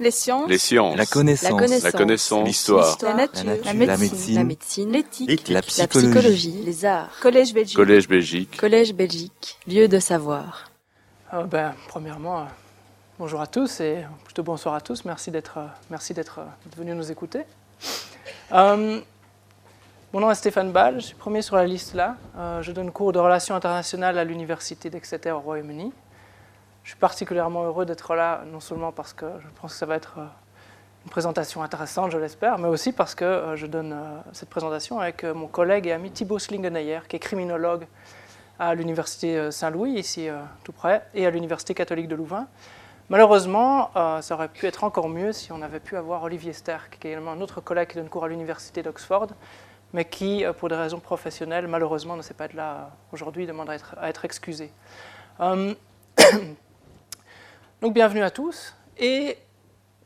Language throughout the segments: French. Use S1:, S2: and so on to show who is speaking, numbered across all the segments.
S1: Les sciences.
S2: Les sciences.
S3: La connaissance.
S1: La connaissance.
S2: La. L'histoire.
S1: La nature.
S3: La nature.
S1: La
S3: La
S1: médecine. La. L'éthique.
S3: La
S1: La
S3: psychologie.
S1: Les arts. Collège Belgique.
S2: Collège Belgique.
S1: Collège Belgique. Lieu de savoir.
S4: Euh, ben, premièrement, euh, bonjour à tous et plutôt bonsoir à tous. Merci d'être euh, merci d'être euh, venus nous écouter. Mon nom est Stéphane Ball, je suis premier sur la liste là. Euh, je donne cours de relations internationales à l'université d'Exeter au Royaume-Uni. Je suis particulièrement heureux d'être là, non seulement parce que je pense que ça va être euh, une présentation intéressante, je l'espère, mais aussi parce que euh, je donne euh, cette présentation avec mon collègue et ami Thibaut Slingeneyer, qui est criminologue à l'université Saint-Louis, ici tout près, et à l'université catholique de Louvain. Malheureusement, ça aurait pu être encore mieux si on avait pu avoir Olivier Sterck, qui est également un autre collègue qui donne cours à l'université d'Oxford, mais qui, pour des raisons professionnelles, malheureusement ne sait pas être là aujourd'hui, demande à être, excusé. Donc bienvenue à tous, et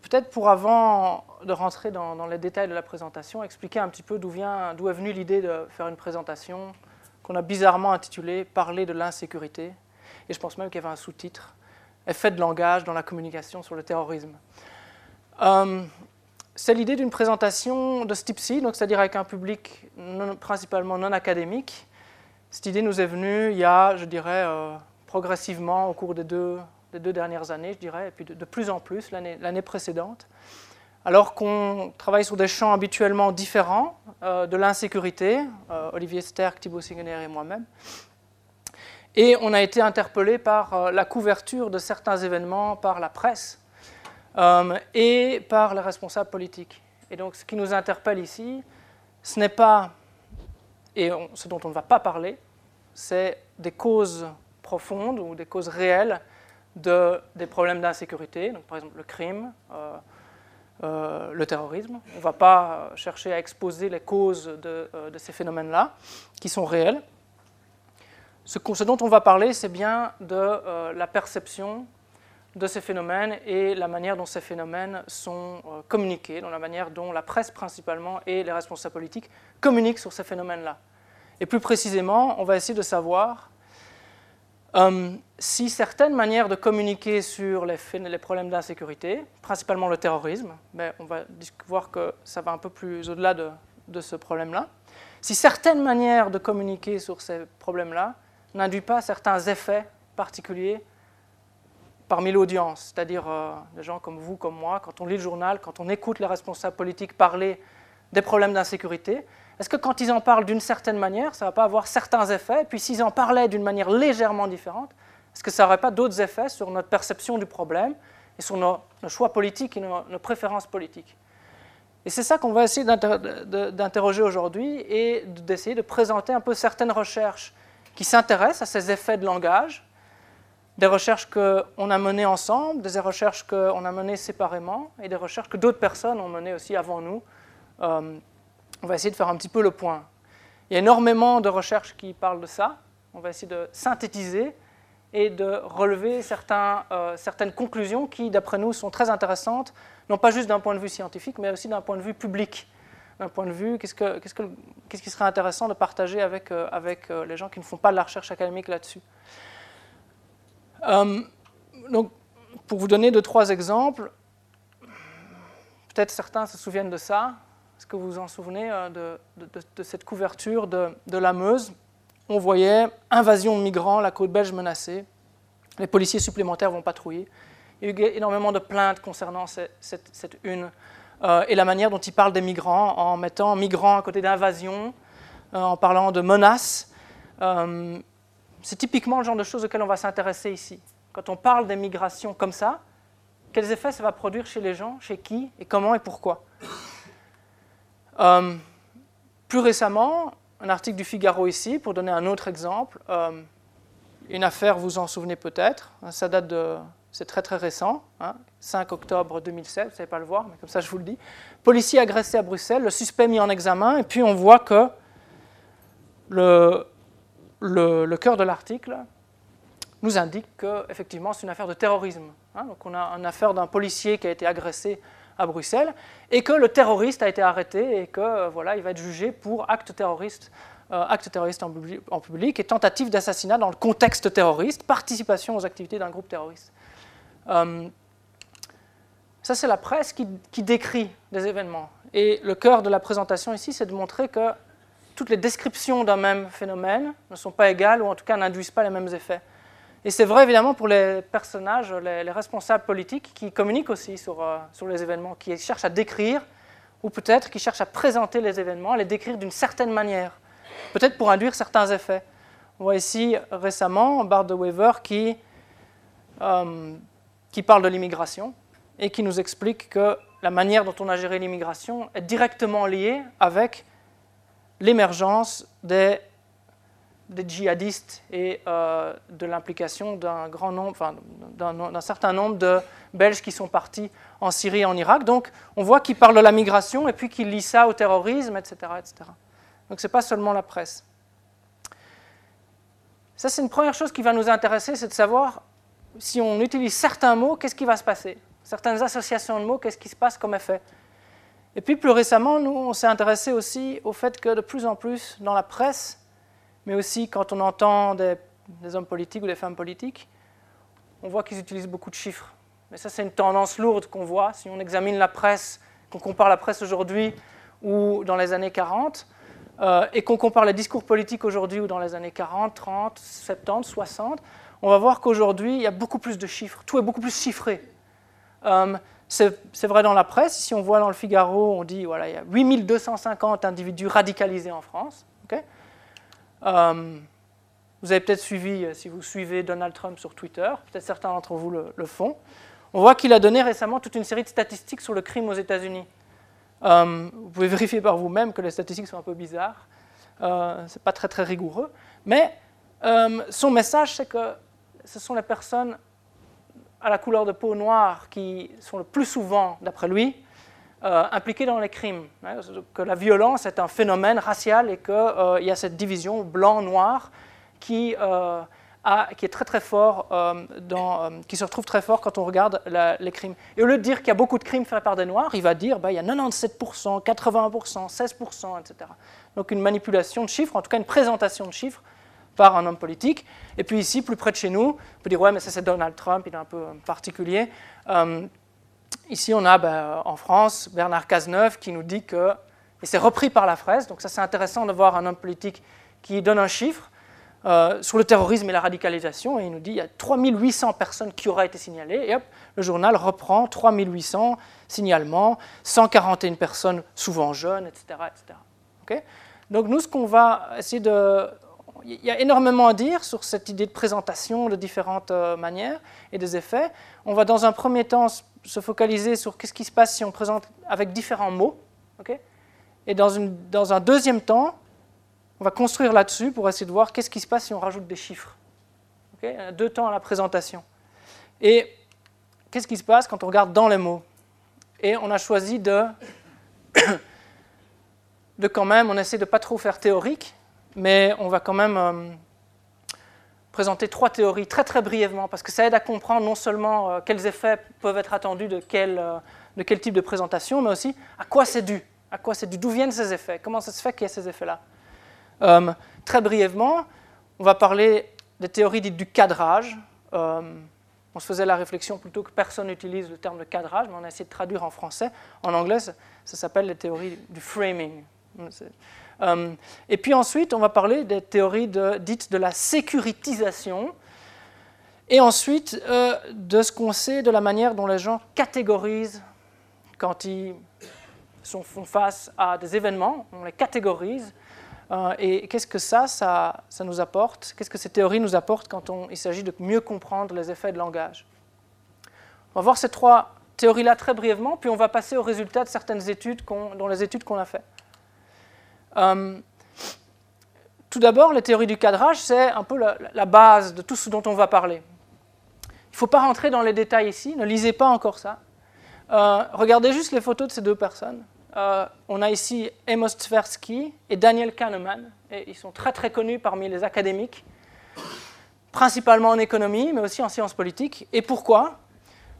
S4: peut-être pour avant de rentrer dans, les détails de la présentation, expliquer un petit peu d'où est venue l'idée de faire une présentation qu'on a bizarrement intitulée Parler de l'insécurité, et je pense même qu'il y avait un sous-titre Effet de langage dans la communication sur le terrorisme. Euh, c'est l'idée d'une présentation de ce type-ci, c'est-à-dire avec un public principalement non académique. Cette idée nous est venue il y a, je dirais, euh, progressivement au cours des deux, des deux dernières années, je dirais, et puis de, plus en plus l'année précédente. Alors qu'on travaille sur des champs habituellement différents, euh, de l'insécurité, euh, Olivier Sterck, Thibaut Singener et moi-même, et on a été interpellé par euh, la couverture de certains événements par la presse et par les responsables politiques. Et donc ce qui nous interpelle ici, ce n'est pas, et ce dont on ne va pas parler, c'est des causes profondes ou des causes réelles de, des problèmes d'insécurité, donc par exemple le crime, euh, euh, le terrorisme. On ne va pas euh, chercher à exposer les causes de, ces phénomènes-là, qui sont réels. Ce, ce dont on va parler, c'est bien de la perception de ces phénomènes et la manière dont ces phénomènes sont communiqués, dans la manière dont la presse principalement et les responsables politiques communiquent sur ces phénomènes-là. Et plus précisément, on va essayer de savoir euh, si certaines manières de communiquer sur les, problèmes d'insécurité, principalement le terrorisme, mais on va voir que ça va un peu plus au-delà de, de ce problème-là, si certaines manières de communiquer sur ces problèmes-là n'induisent pas certains effets particuliers parmi l'audience, c'est-à-dire euh, des gens comme vous, comme moi, quand on lit le journal, quand on écoute les responsables politiques parler des problèmes d'insécurité, est-ce que quand ils en parlent d'une certaine manière, ça ne va pas avoir certains effets Et puis s'ils en parlaient d'une manière légèrement différente, est-ce que ça n'aurait pas d'autres effets sur notre perception du problème et sur nos, choix politiques et nos, préférences politiques? Et c'est ça qu'on va essayer d'interroger aujourd'hui et d'essayer de présenter un peu certaines recherches qui s'intéressent à ces effets de langage, des recherches qu'on a menées ensemble, des recherches qu'on a menées séparément et des recherches que d'autres personnes ont menées aussi avant nous. Euh, on va essayer de faire un petit peu le point. Il y a énormément de recherches qui parlent de ça. On va essayer de synthétiser et de relever euh, certaines conclusions qui, d'après nous, sont très intéressantes, non pas juste d'un point de vue scientifique, mais aussi d'un point de vue public. D'un point de vue, qu'est-ce, que, qu'est-ce, que, qu'est-ce qui serait intéressant de partager avec, euh, euh, les gens qui ne font pas de la recherche académique là-dessus. Donc, pour vous donner deux, trois exemples, peut-être certains se souviennent de ça. Est-ce que vous vous en souvenez euh, de, cette couverture de, la Meuse? On voyait invasion de migrants, la côte belge menacée. Les policiers supplémentaires vont patrouiller. Il y a eu énormément de plaintes concernant ce- cette, une euh, et la manière dont ils parlent des migrants en mettant migrants à côté d'invasion, euh, en parlant de menaces. C'est typiquement le genre de choses auxquelles on va s'intéresser ici. Quand on parle des migrations comme ça, quels effets ça va produire chez les gens, chez qui, et comment et pourquoi? Euh, Plus récemment, un article du Figaro ici, pour donner un autre exemple, euh, une affaire, vous en souvenez peut-être, hein, ça date de... C'est très très récent, hein, 5 octobre 2007, vous ne savez pas le voir, mais comme ça je vous le dis. Policier agressé à Bruxelles, le suspect mis en examen, et puis on voit que le, le, cœur de l'article nous indique qu'effectivement c'est une affaire de terrorisme. hein. donc on a une affaire d'un policier qui a été agressé à Bruxelles et que le terroriste a été arrêté et que euh, voilà, il va être jugé pour acte terroriste, euh, acte terroriste en, publi- en public et tentative d'assassinat dans le contexte terroriste, participation aux activités d'un groupe terroriste. Euh, Ça, c'est la presse qui, qui décrit des événements. Et le cœur de la présentation ici, c'est de montrer que toutes les descriptions d'un même phénomène ne sont pas égales ou en tout cas n'induisent pas les mêmes effets. Et c'est vrai évidemment pour les personnages, les, responsables politiques qui communiquent aussi sur, euh, sur, les événements, qui cherchent à décrire ou peut-être qui cherchent à présenter les événements, à les décrire d'une certaine manière, peut-être pour induire certains effets. On voit ici récemment Bart de Weaver euh, qui parle de l'immigration et qui nous explique que la manière dont on a géré l'immigration est directement liée avec l'émergence des, des, djihadistes et euh, de l'implication d'un grand nombre, enfin, d'un certain nombre de Belges qui sont partis en Syrie et en Irak. Donc, on voit qu'il parle de la migration et puis qu'il lie ça au terrorisme, etc., etc. Donc, ce n'est pas seulement la presse. Ça, c'est une première chose qui va nous intéresser, c'est de savoir si on utilise certains mots, qu'est-ce qui va se passer? Certaines associations de mots, qu'est-ce qui se passe comme effet? Et puis plus récemment, nous, on s'est intéressé aussi au fait que de plus en plus dans la presse, mais aussi quand on entend des, hommes politiques ou des femmes politiques, on voit qu'ils utilisent beaucoup de chiffres. Mais ça, c'est une tendance lourde qu'on voit si on examine la presse, qu'on compare la presse aujourd'hui ou dans les années 40, euh, et qu'on compare les discours politiques aujourd'hui ou dans les années 40, 30, 70, 60, on va voir qu'aujourd'hui, il y a beaucoup plus de chiffres. Tout est beaucoup plus chiffré. Euh, c'est vrai dans la presse. Si on voit dans le Figaro, on dit voilà, il y a 8250 individus radicalisés en France. Euh, vous avez peut-être suivi, euh, si vous suivez Donald Trump sur Twitter, peut-être certains d'entre vous le, font. On voit qu'il a donné récemment toute une série de statistiques sur le crime aux États-Unis. Euh, vous pouvez vérifier par vous-même que les statistiques sont un peu bizarres. Euh, Ce n'est pas très très rigoureux. Mais son message, c'est que ce sont les personnes à la couleur de peau noire qui sont le plus souvent, d'après lui, euh, impliqués dans les crimes. Hein, que la violence est un phénomène racial et qu'il euh, y a cette division blanc-noir qui, euh, est très très fort, dans, qui se retrouve très fort quand on regarde les crimes. Et au lieu de dire qu'il y a beaucoup de crimes faits par des noirs, il va dire bah, il y a 97%, 80%, 16%, etc. Donc une manipulation de chiffres, en tout cas une présentation de chiffres par un homme politique. Et puis ici, plus près de chez nous, on peut dire, ouais, mais ça c'est Donald Trump, il est un peu particulier. Ici, on a ben, en France Bernard Cazeneuve qui nous dit que, et c'est repris par la presse, donc ça c'est intéressant de voir un homme politique qui donne un chiffre euh, sur le terrorisme et la radicalisation, et il nous dit il y a 3800 personnes qui auraient été signalées, et hop, le journal reprend 3800 signalements, 141 personnes souvent jeunes, etc. etc. donc nous, ce qu'on va essayer de il y a énormément à dire sur cette idée de présentation de différentes euh, manières et des effets. On va dans un premier temps se focaliser sur qu'est-ce qui se passe si on présente avec différents mots. et dans, une, dans, un deuxième temps, on va construire là-dessus pour essayer de voir qu'est-ce qui se passe si on rajoute des chiffres. deux temps à la présentation. Et qu'est-ce qui se passe quand on regarde dans les mots? Et on a choisi de, de quand même, on essaie de ne pas trop faire théorique, mais on va quand même euh, présenter trois théories très très brièvement, parce que ça aide à comprendre non seulement euh, quels effets peuvent être attendus de quel, euh, de quel type de présentation, mais aussi à quoi c'est dû, à quoi c'est dû, d'où viennent ces effets, comment ça se fait qu'il y ait ces effets-là. très brièvement, on va parler des théories dites du cadrage. on se faisait la réflexion plutôt que personne n'utilise le terme de cadrage, mais on a essayé de traduire en français. En anglais, ça, s'appelle les théories du framing. Euh, et puis ensuite, on va parler des théories dites de la sécurisation, et ensuite euh, de ce qu'on sait de la manière dont les gens catégorisent quand ils font face à des événements, on les catégorise. Euh, et qu'est-ce que ça, ça nous apporte? Qu'est-ce que ces théories nous apportent quand il s'agit de mieux comprendre les effets de langage? On va voir ces trois théories-là très brièvement, puis on va passer aux résultats de certaines études, dont les études qu'on a faites. Euh, tout d'abord, les théories du cadrage, c'est un peu la, base de tout ce dont on va parler. Il ne faut pas rentrer dans les détails ici, ne lisez pas encore ça. Euh, regardez juste les photos de ces deux personnes. Euh, on a ici Amos Tversky et Daniel Kahneman, et ils sont très très connus parmi les académiques, principalement en économie, mais aussi en sciences politiques. Et pourquoi?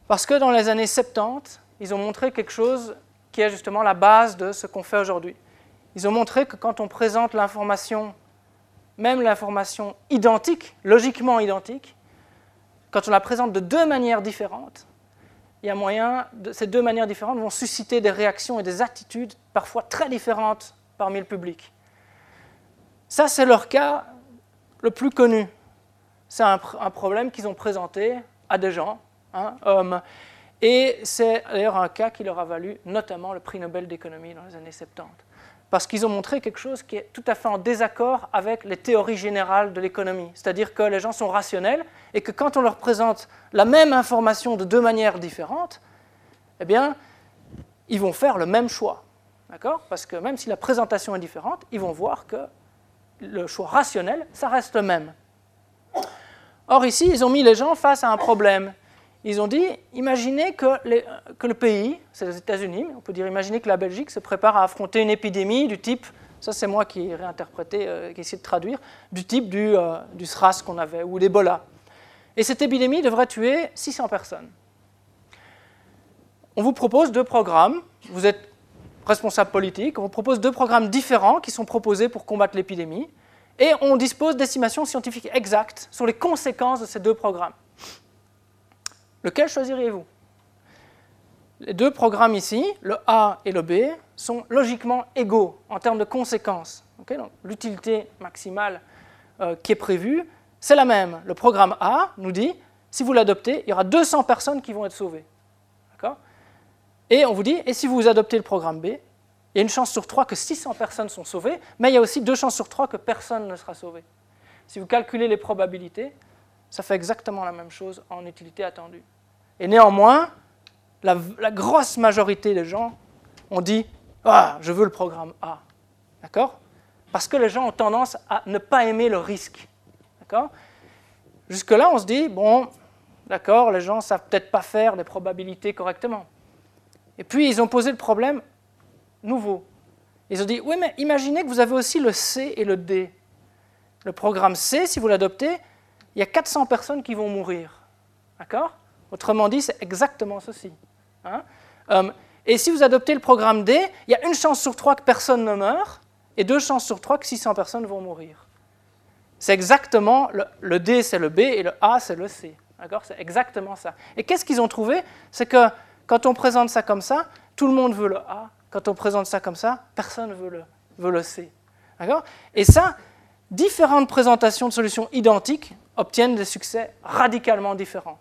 S4: Parce que dans les années 70, ils ont montré quelque chose qui est justement la base de ce qu'on fait aujourd'hui. Ils ont montré que quand on présente l'information, même l'information identique, logiquement identique, quand on la présente de deux manières différentes, il y a moyen, de, ces deux manières différentes vont susciter des réactions et des attitudes parfois très différentes parmi le public. Ça, c'est leur cas le plus connu. C'est un, problème qu'ils ont présenté à des gens. Hein, et c'est d'ailleurs un cas qui leur a valu notamment le prix Nobel d'économie dans les années 70 parce qu'ils ont montré quelque chose qui est tout à fait en désaccord avec les théories générales de l'économie. C'est-à-dire que les gens sont rationnels et que quand on leur présente la même information de deux manières différentes, eh bien, ils vont faire le même choix. D'accord? Parce que même si la présentation est différente, ils vont voir que le choix rationnel, ça reste le même. Or ici, ils ont mis les gens face à un problème ils ont dit, imaginez que, le pays, c'est les États-Unis, on peut dire imaginez que la Belgique se prépare à affronter une épidémie du type, ça c'est moi qui ai réinterprété, euh, qui ai essayé de traduire, du type du, euh, du SRAS qu'on avait, ou l'Ebola. Et cette épidémie devrait tuer 600 personnes. On vous propose deux programmes, vous êtes responsable politique, on vous propose deux programmes différents qui sont proposés pour combattre l'épidémie, et on dispose d'estimations scientifiques exactes sur les conséquences de ces deux programmes. Lequel choisiriez-vous? Les deux programmes ici, le A et le B, sont logiquement égaux en termes de conséquences. L'utilité maximale euh, qui est prévue, c'est la même. Le programme A nous dit, si vous l'adoptez, il y aura 200 personnes qui vont être sauvées. Et on vous dit, et si vous adoptez le programme B, il y a une chance sur trois que 600 personnes sont sauvées, mais il y a aussi deux chances sur trois que personne ne sera sauvé. Si vous calculez les probabilités, ça fait exactement la même chose en utilité attendue. Et néanmoins, la, grosse majorité des gens ont dit Ah, je veux le programme A. D'accord? Parce que les gens ont tendance à ne pas aimer le risque. D'accord? Jusque-là, on se dit Bon, d'accord, les gens ne savent peut-être pas faire des probabilités correctement. Et puis, ils ont posé le problème nouveau. Ils ont dit Oui, mais imaginez que vous avez aussi le C et le D. Le programme C, si vous l'adoptez, il y a 400 personnes qui vont mourir. D'accord? Autrement dit, c'est exactement ceci. Hein. Euh, et si vous adoptez le programme D, il y a une chance sur trois que personne ne meurt et deux chances sur trois que 600 personnes vont mourir. C'est exactement, le, D c'est le B et le A c'est le C. C'est exactement ça. Et qu'est-ce qu'ils ont trouvé? C'est que quand on présente ça comme ça, tout le monde veut le A. Quand on présente ça comme ça, personne ne veut le, veut le C. Et ça, différentes présentations de solutions identiques obtiennent des succès radicalement différents.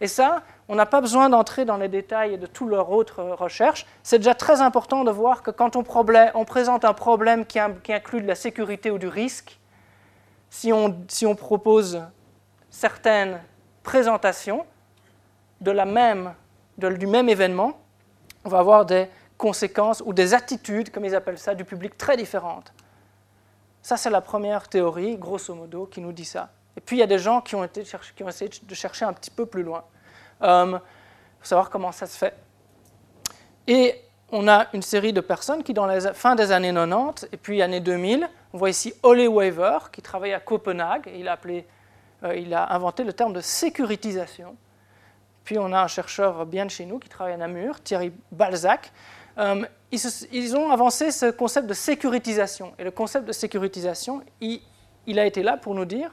S4: Et ça, on n'a pas besoin d'entrer dans les détails de toutes leurs autres recherches. C'est déjà très important de voir que quand on, présente un problème qui, inclut de la sécurité ou du risque, si on, propose certaines présentations de la même, du même événement, on va avoir des conséquences ou des attitudes, comme ils appellent ça, du public très différentes. Ça, c'est la première théorie, grosso modo, qui nous dit ça. Et puis il y a des gens qui ont, essayé de chercher un petit peu plus loin, euh, pour savoir comment ça se fait. Et on a une série de personnes qui, dans la fin des années 90 et puis années 2000, on voit ici Ole Weaver, qui travaille à Copenhague, il a, appelé, euh, il a inventé le terme de sécurisation. Puis on a un chercheur bien de chez nous qui travaille à Namur, Thierry Balzac. Euh, ils, ont avancé ce concept de sécurisation. Et le concept de sécurisation, il, il a été là pour nous dire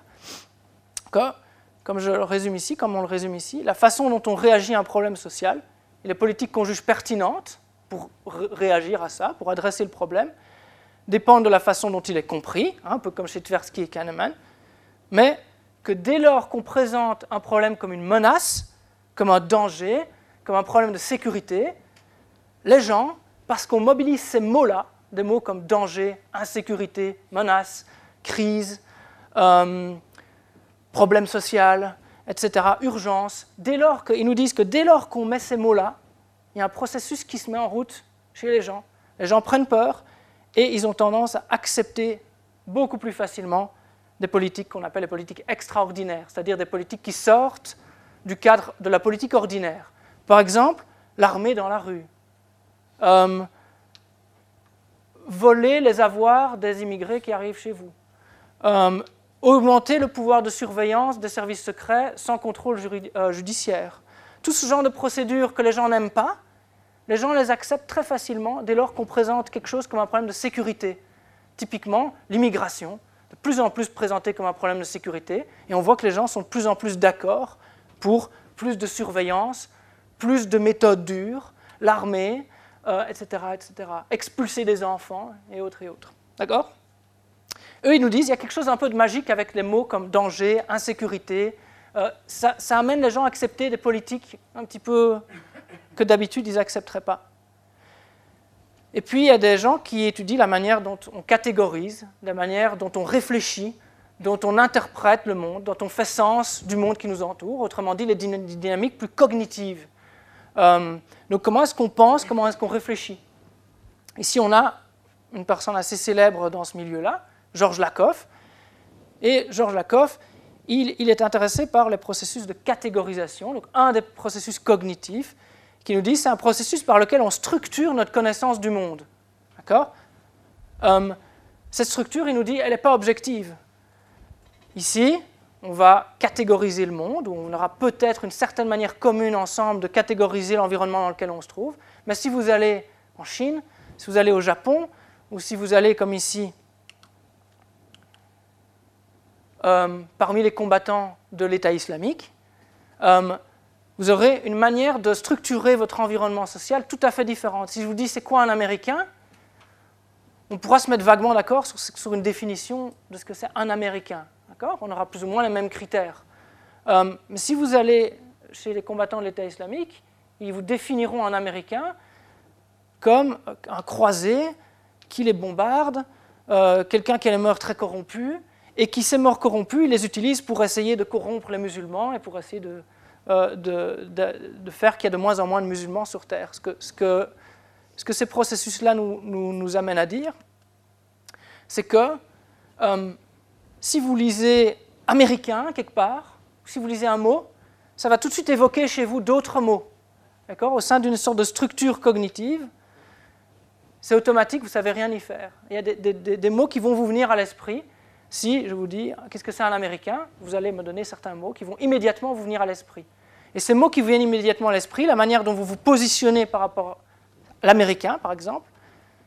S4: comme je le résume ici, comme on le résume ici, la façon dont on réagit à un problème social et les politiques qu'on juge pertinentes pour réagir à ça, pour adresser le problème, dépendent de la façon dont il est compris, hein, un peu comme chez Tversky et Kahneman, mais que dès lors qu'on présente un problème comme une menace, comme un danger, comme un problème de sécurité, les gens, parce qu'on mobilise ces mots-là, des mots comme danger, insécurité, menace, crise, euh, problème social, etc., urgence, dès lors qu'ils nous disent que dès lors qu'on met ces mots-là, il y a un processus qui se met en route chez les gens. Les gens prennent peur et ils ont tendance à accepter beaucoup plus facilement des politiques qu'on appelle les politiques extraordinaires, c'est-à-dire des politiques qui sortent du cadre de la politique ordinaire. Par exemple, l'armée dans la rue. Euh, voler les avoirs des immigrés qui arrivent chez vous. Euh, augmenter le pouvoir de surveillance des services secrets sans contrôle euh, judiciaire. Tout ce genre de procédures que les gens n'aiment pas, les gens les acceptent très facilement dès lors qu'on présente quelque chose comme un problème de sécurité. Typiquement, l'immigration, de plus en plus présentée comme un problème de sécurité, et on voit que les gens sont de plus en plus d'accord pour plus de surveillance, plus de méthodes dures, l'armée, etc., etc., expulser des enfants et autres et autres. D'accord? Eux, ils nous disent, il y a quelque chose un peu de magique avec les mots comme danger, insécurité. ça, ça amène les gens à accepter des politiques un petit peu que d'habitude ils n'accepteraient pas. Et puis il y a des gens qui étudient la manière dont on catégorise, la manière dont on réfléchit, dont on interprète le monde, dont on fait sens du monde qui nous entoure, autrement dit les dynamiques plus cognitives. Euh, donc comment est-ce qu'on pense, comment est-ce qu'on réfléchit? Ici on a une personne assez célèbre dans ce milieu-là, Georges Lakoff. Et Georges Lakoff, il, est intéressé par les processus de catégorisation, donc un des processus cognitifs, qui nous dit c'est un processus par lequel on structure notre connaissance du monde. D'accord? Euh, Cette structure, il nous dit, elle n'est pas objective. Ici, on va catégoriser le monde, on aura peut-être une certaine manière commune ensemble de catégoriser l'environnement dans lequel on se trouve. Mais si vous allez en Chine, si vous allez au Japon, ou si vous allez comme ici, euh, parmi les combattants de l'État islamique, euh, vous aurez une manière de structurer votre environnement social tout à fait différente. Si je vous dis c'est quoi un Américain, on pourra se mettre vaguement d'accord sur, une définition de ce que c'est un Américain. On aura plus ou moins les mêmes critères. Euh, mais si vous allez chez les combattants de l'État islamique, ils vous définiront un Américain comme un croisé qui les bombarde, quelqu'un qui a les mœurs très corrompues, et qui, ces morts corrompus, il les utilise pour essayer de corrompre les musulmans et pour essayer de, euh, de, faire qu'il y a de moins en moins de musulmans sur Terre. Ce que, ce que, ce que ces processus-là nous, nous, amènent à dire, c'est que euh, si vous lisez américain quelque part, si vous lisez un mot, ça va tout de suite évoquer chez vous d'autres mots. D'accord? Au sein d'une sorte de structure cognitive, c'est automatique, vous ne savez rien y faire. Il y a des, des, des mots qui vont vous venir à l'esprit. Si je vous dis qu'est-ce que c'est un américain, vous allez me donner certains mots qui vont immédiatement vous venir à l'esprit. Et ces mots qui viennent immédiatement à l'esprit, la manière dont vous vous positionnez par rapport à l'américain, par exemple,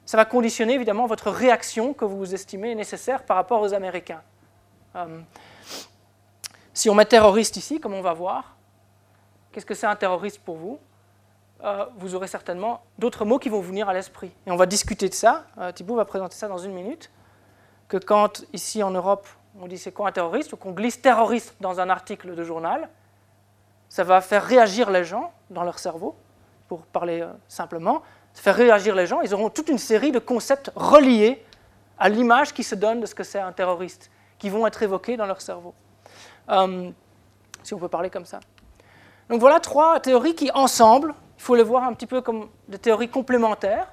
S4: ça va conditionner évidemment votre réaction que vous estimez nécessaire par rapport aux Américains. Euh, si on met terroriste ici, comme on va voir, qu'est-ce que c'est un terroriste pour vous? Euh, Vous aurez certainement d'autres mots qui vont vous venir à l'esprit. Et on va discuter de ça. Euh, Thibault va présenter ça dans une minute. Que quand, ici en Europe, on dit c'est quoi un terroriste, ou qu'on glisse terroriste dans un article de journal, ça va faire réagir les gens dans leur cerveau, pour parler euh, simplement, faire réagir les gens. Ils auront toute une série de concepts reliés à l'image qui se donne de ce que c'est un terroriste, qui vont être évoqués dans leur cerveau. Euh, si on peut parler comme ça. Donc voilà trois théories qui, ensemble, il faut les voir un petit peu comme des théories complémentaires,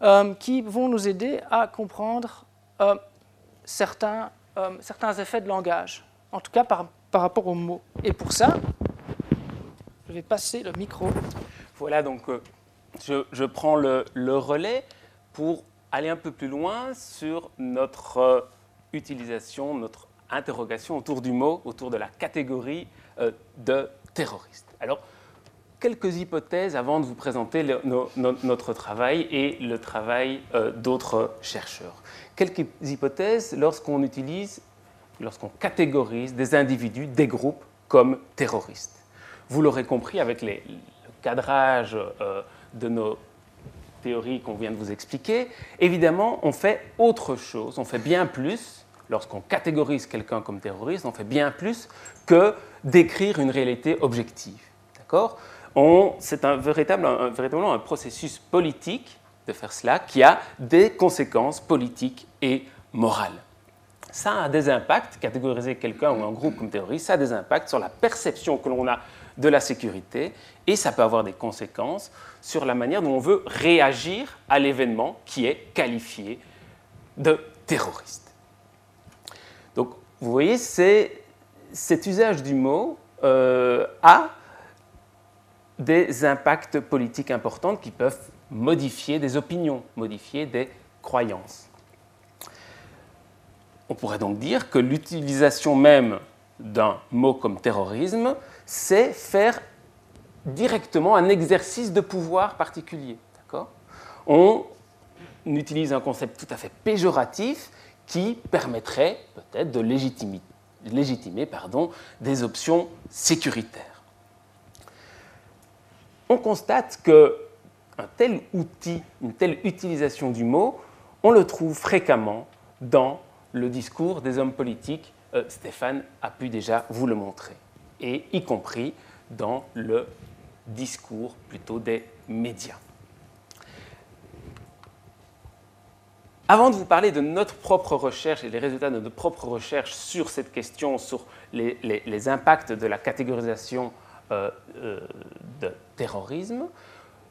S4: euh, qui vont nous aider à comprendre certains, certains effets de langage, en tout cas par, par rapport aux mots. Et pour ça, je vais passer le micro.
S2: Voilà, donc euh, je, prends le, relais pour aller un peu plus loin sur notre euh, utilisation, notre interrogation autour du mot, autour de la catégorie euh, de terroriste. Alors, quelques hypothèses avant de vous présenter notre travail et le travail d'autres chercheurs. Quelques hypothèses lorsqu'on utilise, lorsqu'on catégorise des individus, des groupes comme terroristes. Vous l'aurez compris avec le cadrage euh, de nos théories qu'on vient de vous expliquer, évidemment, on fait autre chose, on fait bien plus, lorsqu'on catégorise quelqu'un comme terroriste, on fait bien plus que décrire une réalité objective. D'accord? C'est un, véritable, un, véritablement un processus politique de faire cela qui a des conséquences politiques et morales. Ça a des impacts, catégoriser quelqu'un ou un groupe comme terroriste, ça a des impacts sur la perception que l'on a de la sécurité et ça peut avoir des conséquences sur la manière dont on veut réagir à l'événement qui est qualifié de terroriste. Donc, vous voyez, cet usage du mot euh, a des impacts politiques importants qui peuvent modifier des opinions, modifier des croyances. On pourrait donc dire que l'utilisation même d'un mot comme terrorisme c'est faire directement un exercice de pouvoir particulier. On utilise un concept tout à fait péjoratif qui permettrait peut-être de légitimer, légitimer pardon, des options sécuritaires. On constate que un tel outil, une telle utilisation du mot, on le trouve fréquemment dans le discours des hommes politiques. Euh, Stéphane a pu déjà vous le montrer, et y compris dans le discours plutôt des médias. Avant de vous parler de notre propre recherche et des résultats de notre propre recherche sur cette question, sur les, impacts de la catégorisation euh, euh, de terrorisme,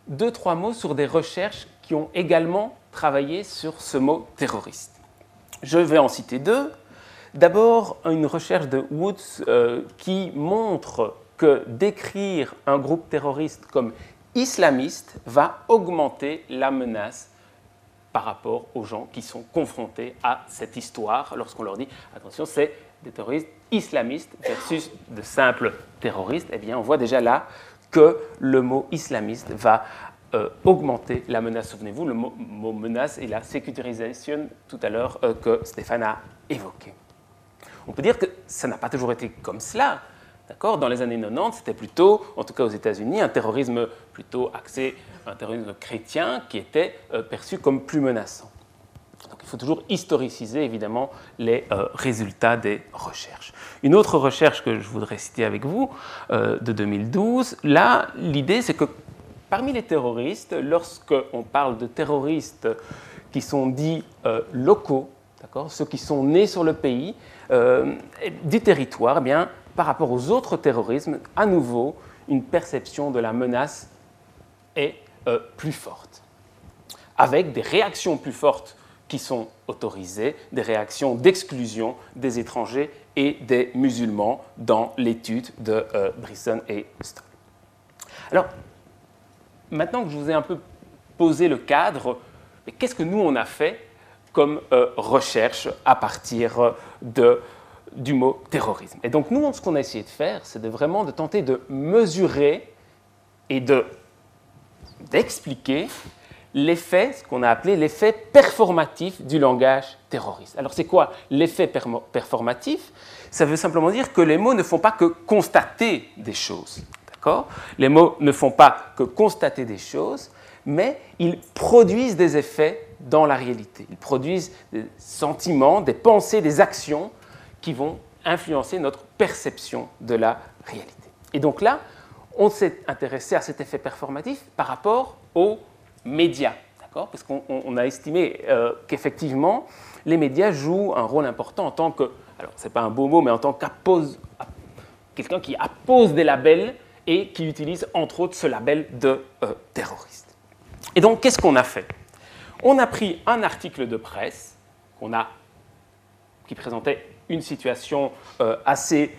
S2: deux, trois mots sur des recherches qui ont également travaillé sur ce mot terroriste. Je vais en citer deux. D'abord, une recherche de Woods euh, qui montre que décrire un groupe terroriste comme islamiste va augmenter la menace par rapport aux gens qui sont confrontés à cette histoire lorsqu'on leur dit attention, c'est des terroristes islamistes versus de simples terroristes. Eh bien, on voit déjà là que le mot islamiste va euh, augmenter la menace. Souvenez-vous, le mot, menace et la sécurisation tout à l'heure euh, que Stéphane a évoqué. On peut dire que ça n'a pas toujours été comme cela. D'accord? Dans les années 90, c'était plutôt, en tout cas aux États-Unis, un terrorisme plutôt axé, un terrorisme chrétien qui était euh, perçu comme plus menaçant. Il faut toujours historiciser évidemment les résultats des recherches. Une autre recherche que je voudrais citer avec vous, de 2012, là, l'idée c'est que Parmi les terroristes, lorsqu'on parle de terroristes qui sont dits euh, locaux, ceux qui sont nés sur le pays, euh, du territoire, eh bien, par rapport aux autres terrorismes, à nouveau, une perception de la menace est euh, plus forte, avec des réactions plus fortes qui sont autorisées, des réactions d'exclusion des étrangers et des musulmans dans l'étude de Brisson et Stoll. Alors, maintenant que je vous ai un peu posé le cadre, qu'est-ce que nous, on a fait comme euh, recherche à partir de, du mot terrorisme? Et donc, nous, ce qu'on a essayé de faire, c'est de vraiment de tenter de mesurer et de, d'expliquer l'effet, ce qu'on a appelé l'effet performatif du langage terroriste. Alors, c'est quoi l'effet performatif? Ça veut simplement dire que les mots ne font pas que constater des choses. Les mots ne font pas que constater des choses, mais ils produisent des effets dans la réalité. Ils produisent des sentiments, des pensées, des actions qui vont influencer notre perception de la réalité. Et donc là, on s'est intéressé à cet effet performatif par rapport aux médias, Parce qu'on a estimé euh, qu'effectivement, les médias jouent un rôle important en tant que, alors c'est pas un beau mot, mais en tant qu'appose, quelqu'un qui appose des labels et qui utilise entre autres ce label de euh, terroriste. Et donc, qu'est-ce qu'on a fait? On a pris un article de presse qui présentait une situation euh, assez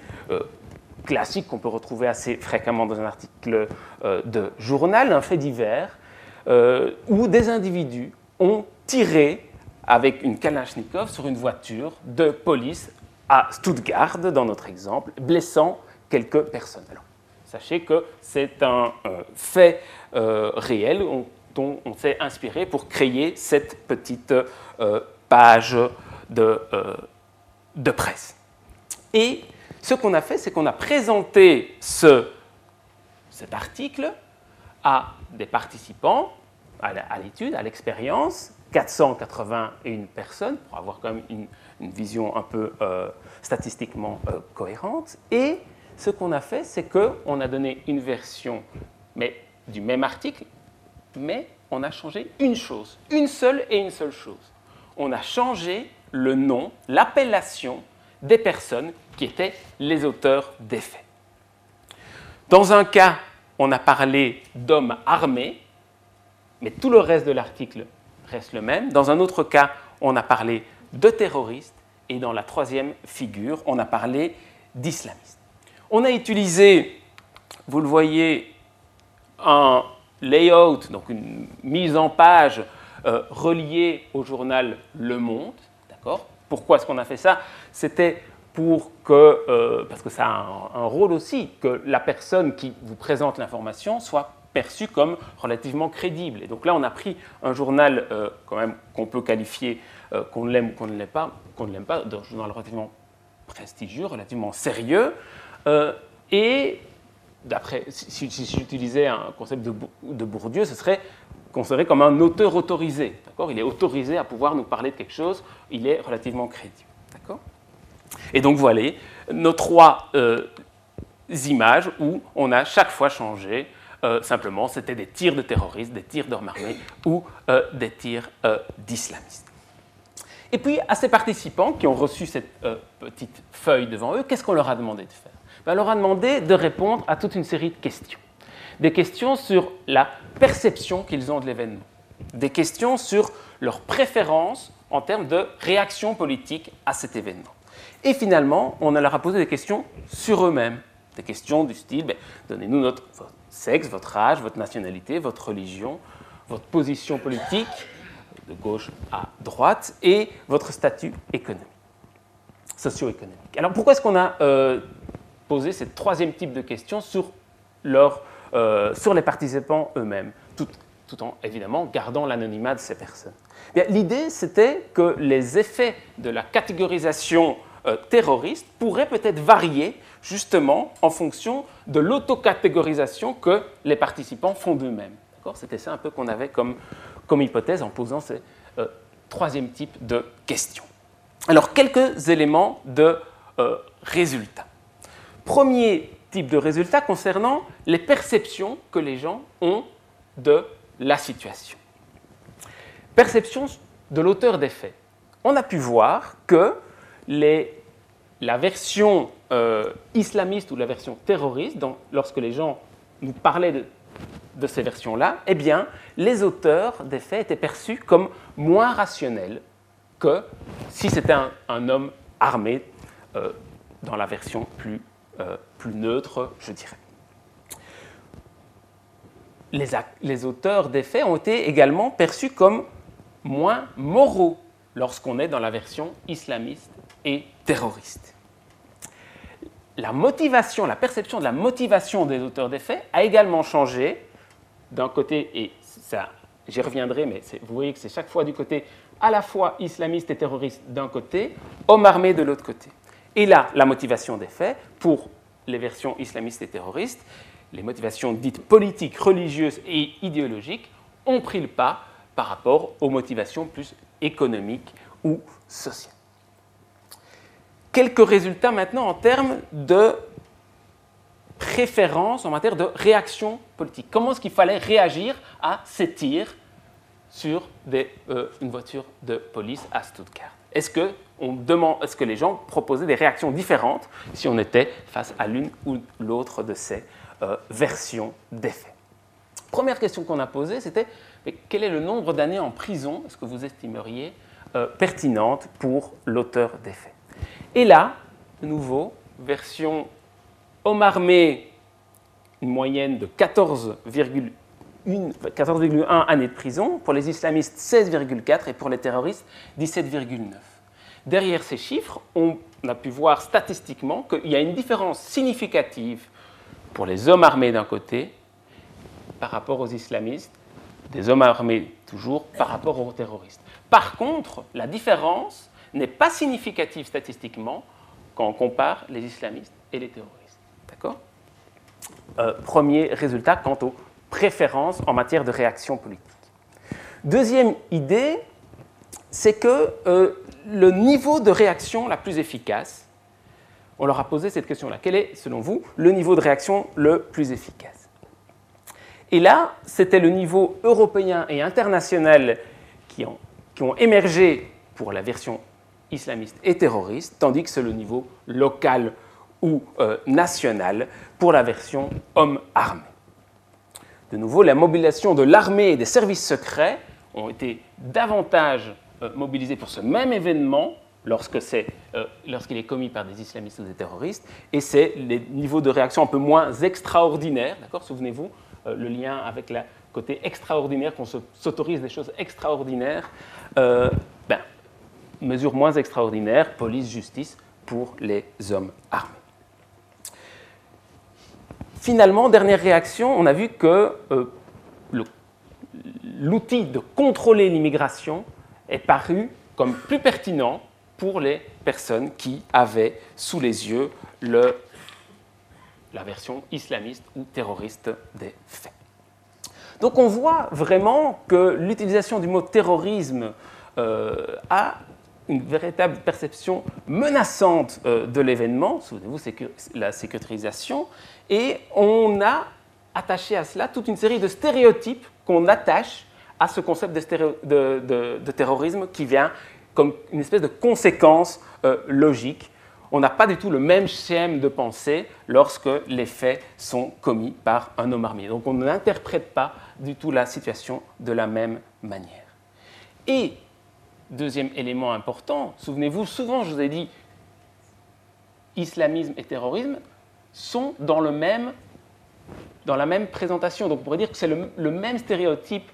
S2: classique qu'on peut retrouver assez fréquemment dans un article de journal, un fait divers, où des individus ont tiré avec une Kalachnikov sur une voiture de police à Stuttgart, dans notre exemple, blessant quelques personnes. Sachez que c'est un euh, fait euh, réel dont on s'est inspiré pour créer cette petite euh, page de, de, presse. Et ce qu'on a fait, c'est qu'on a présenté ce, cet article à des participants à l'étude, à l'expérience, 481 personnes, pour avoir quand même une, vision un peu statistiquement cohérente, et ce qu'on a fait, c'est qu'on a donné une version mais, du même article, mais on a changé une chose, une seule et une seule chose. On a changé le nom, l'appellation des personnes qui étaient les auteurs des faits. Dans un cas, on a parlé d'hommes armés, mais tout le reste de l'article reste le même. Dans un autre cas, on a parlé de terroristes, et dans la troisième figure, on a parlé d'islamistes. On a utilisé, vous le voyez, un layout, donc une mise en page euh, reliée au journal Le Monde. D'accord? Pourquoi est-ce qu'on a fait ça? C'était pour que, euh, parce que ça a un, rôle aussi, que la personne qui vous présente l'information soit perçue comme relativement crédible. Et donc là, on a pris un journal euh, quand même qu'on peut qualifier, qu'on l'aime ou qu'on ne l'aime pas, qu'on ne l'aime pas, d'un journal relativement prestigieux, relativement sérieux, euh, et d'après, si, j'utilisais un concept de, de, Bourdieu, ce serait considéré comme un auteur autorisé. Il est autorisé à pouvoir nous parler de quelque chose, il est relativement crédible. Et donc voilà nos trois euh, images où on a chaque fois changé. Euh, simplement, c'était des tirs de terroristes, des tirs d'armes armées ou euh, des tirs d'islamistes. Et puis, à ces participants qui ont reçu cette petite feuille devant eux, qu'est-ce qu'on leur a demandé de faire? Ben, On leur a demandé de répondre à toute une série de questions. Des questions sur la perception qu'ils ont de l'événement. Des questions sur leurs préférences en termes de réaction politique à cet événement. Et finalement, on leur a posé des questions sur eux-mêmes. Des questions du style, ben, donnez-nous notre sexe, votre âge, votre nationalité, votre religion, votre position politique, de gauche à droite, et votre statut économique, socio-économique. Alors pourquoi est-ce qu'on a euh, posé ce troisième type de questions sur, leur, euh, sur les participants eux-mêmes, tout, tout en évidemment gardant l'anonymat de ces personnes? L'idée, c'était que les effets de la catégorisation euh, terroriste pourraient peut-être varier justement en fonction de l'autocatégorisation que les participants font d'eux-mêmes. C'était ça un peu qu'on avait comme, comme, hypothèse en posant ce euh, troisième type de questions. Alors, quelques éléments de euh, résultats. Premier type de résultat concernant les perceptions que les gens ont de la situation. Perception de l'auteur des faits. On a pu voir que la version euh, islamiste ou la version terroriste, lorsque les gens nous parlaient de, ces versions-là, eh bien, les auteurs des faits étaient perçus comme moins rationnels que si c'était un, homme armé euh, dans la version plus, euh, neutre, je dirais. Les, auteurs des faits ont été également perçus comme moins moraux lorsqu'on est dans la version islamiste et terroriste. La motivation, la perception de la motivation des auteurs des faits a également changé d'un côté, et ça, j'y reviendrai, mais vous voyez que c'est chaque fois du côté à la fois islamiste et terroriste d'un côté, homme armé de l'autre côté. Et là, la motivation des faits, pour les versions islamistes et terroristes, les motivations dites politiques, religieuses et idéologiques ont pris le pas par rapport aux motivations plus économiques ou sociales. Quelques résultats maintenant en termes de préférence en matière de réaction politique. Comment est-ce qu'il fallait réagir à ces tirs sur euh, une voiture de police à Stuttgart? Est-ce que, les gens proposaient des réactions différentes si on était face à l'une ou l'autre de ces euh, versions des faits? Première question qu'on a posée, c'était quel est le nombre d'années en prison est-ce que vous estimeriez euh, pertinente pour l'auteur des faits? Et là, de nouveau, version homme armé, une moyenne de 14,1 années de prison, pour les islamistes 16,4 et pour les terroristes 17,9. Derrière ces chiffres, on a pu voir statistiquement qu'il y a une différence significative pour les hommes armés d'un côté par rapport aux islamistes, des hommes armés toujours par rapport aux terroristes. Par contre, la différence n'est pas significative statistiquement quand on compare les islamistes et les terroristes. D'accord? Euh, Premier résultat quant aux préférences en matière de réaction politique. Deuxième idée, c'est que euh, le niveau de réaction la plus efficace, on leur a posé cette question-là. Quel est, selon vous, le niveau de réaction le plus efficace? Et là, c'était le niveau européen et international qui ont, qui ont émergé pour la version islamistes et terroristes, tandis que c'est le niveau local ou euh, national pour la version homme armé. De nouveau, la mobilisation de l'armée et des services secrets ont été davantage euh, mobilisés pour ce même événement euh, lorsqu'il est commis par des islamistes ou des terroristes, et c'est les niveaux de réaction un peu moins extraordinaires, d'accord? Souvenez-vous, le lien avec le côté extraordinaire, qu'on s'autorise des choses extraordinaires, ben, mesure moins extraordinaire, police-justice pour les hommes armés. Finalement, dernière réaction, on a vu que euh, l'outil de contrôler l'immigration est paru comme plus pertinent pour les personnes qui avaient sous les yeux le la version islamiste ou terroriste des faits. Donc on voit vraiment que l'utilisation du mot terrorisme euh, a une véritable perception menaçante euh, de l'événement, souvenez-vous, c'est la sécurisation, et on a attaché à cela toute une série de stéréotypes qu'on attache à ce concept de, terrorisme qui vient comme une espèce de conséquence euh, logique. On n'a pas du tout le même schème de pensée lorsque les faits sont commis par un homme armé. Donc on n'interprète pas du tout la situation de la même manière. Et deuxième élément important, souvenez-vous, souvent je vous ai dit, islamisme et terrorisme sont dans, le même, dans la même présentation. Donc on pourrait dire que c'est le, même stéréotype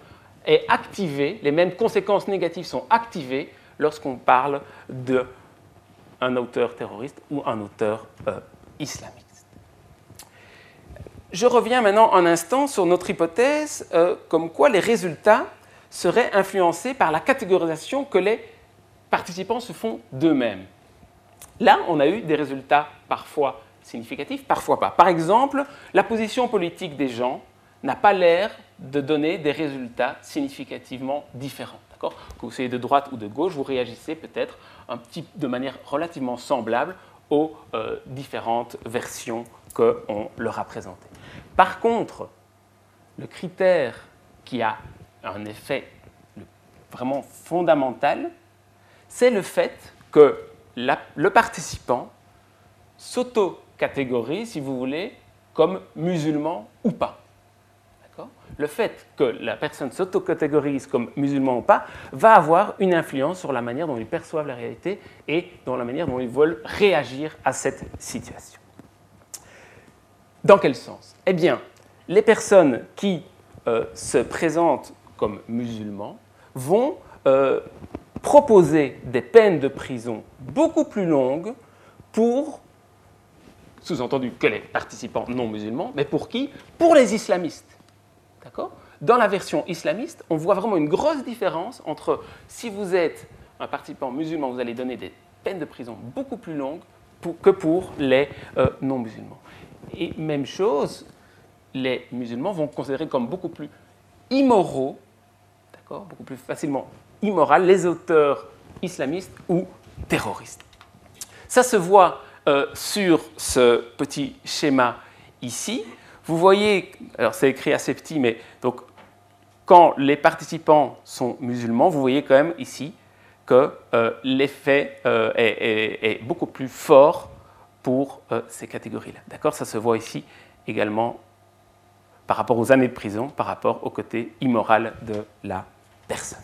S2: est activé, les mêmes conséquences négatives sont activées lorsqu'on parle d'un auteur terroriste ou un auteur euh, islamiste. Je reviens maintenant un instant sur notre hypothèse euh, comme quoi les résultats seraient influencés par la catégorisation que les participants se font d'eux-mêmes. Là, on a eu des résultats parfois significatifs, parfois pas. Par exemple, la position politique des gens n'a pas l'air de donner des résultats significativement différents. Que vous soyez de droite ou de gauche, vous réagissez peut-être de manière relativement semblable aux euh, différentes versions qu'on leur a présentées. Par contre, le critère qui a un effet vraiment fondamental, c'est le fait que le participant s'auto-catégorise, si vous voulez, comme musulman ou pas. Le fait que la personne s'auto-catégorise comme musulman ou pas va avoir une influence sur la manière dont ils perçoivent la réalité et dans la manière dont ils veulent réagir à cette situation. Dans quel sens? Eh bien, les personnes qui euh, se présentent comme musulmans vont euh, proposer des peines de prison beaucoup plus longues pour, sous-entendu que les participants non musulmans, mais pour qui? Pour les islamistes. D'accord? Dans la version islamiste, on voit vraiment une grosse différence entre si vous êtes un participant musulman, vous allez donner des peines de prison beaucoup plus longues que pour les euh, non musulmans. Et même chose, les musulmans vont considérer comme beaucoup plus immoraux, beaucoup plus facilement immoral, les auteurs islamistes ou terroristes. Ça se voit euh, sur ce petit schéma ici. Vous voyez, alors c'est écrit assez petit, mais quand les participants sont musulmans, vous voyez quand même ici que euh, l'effet euh, est, est, beaucoup plus fort pour ces catégories-là. D'accord Ça se voit ici également par rapport aux années de prison, par rapport au côté immoral de la personne.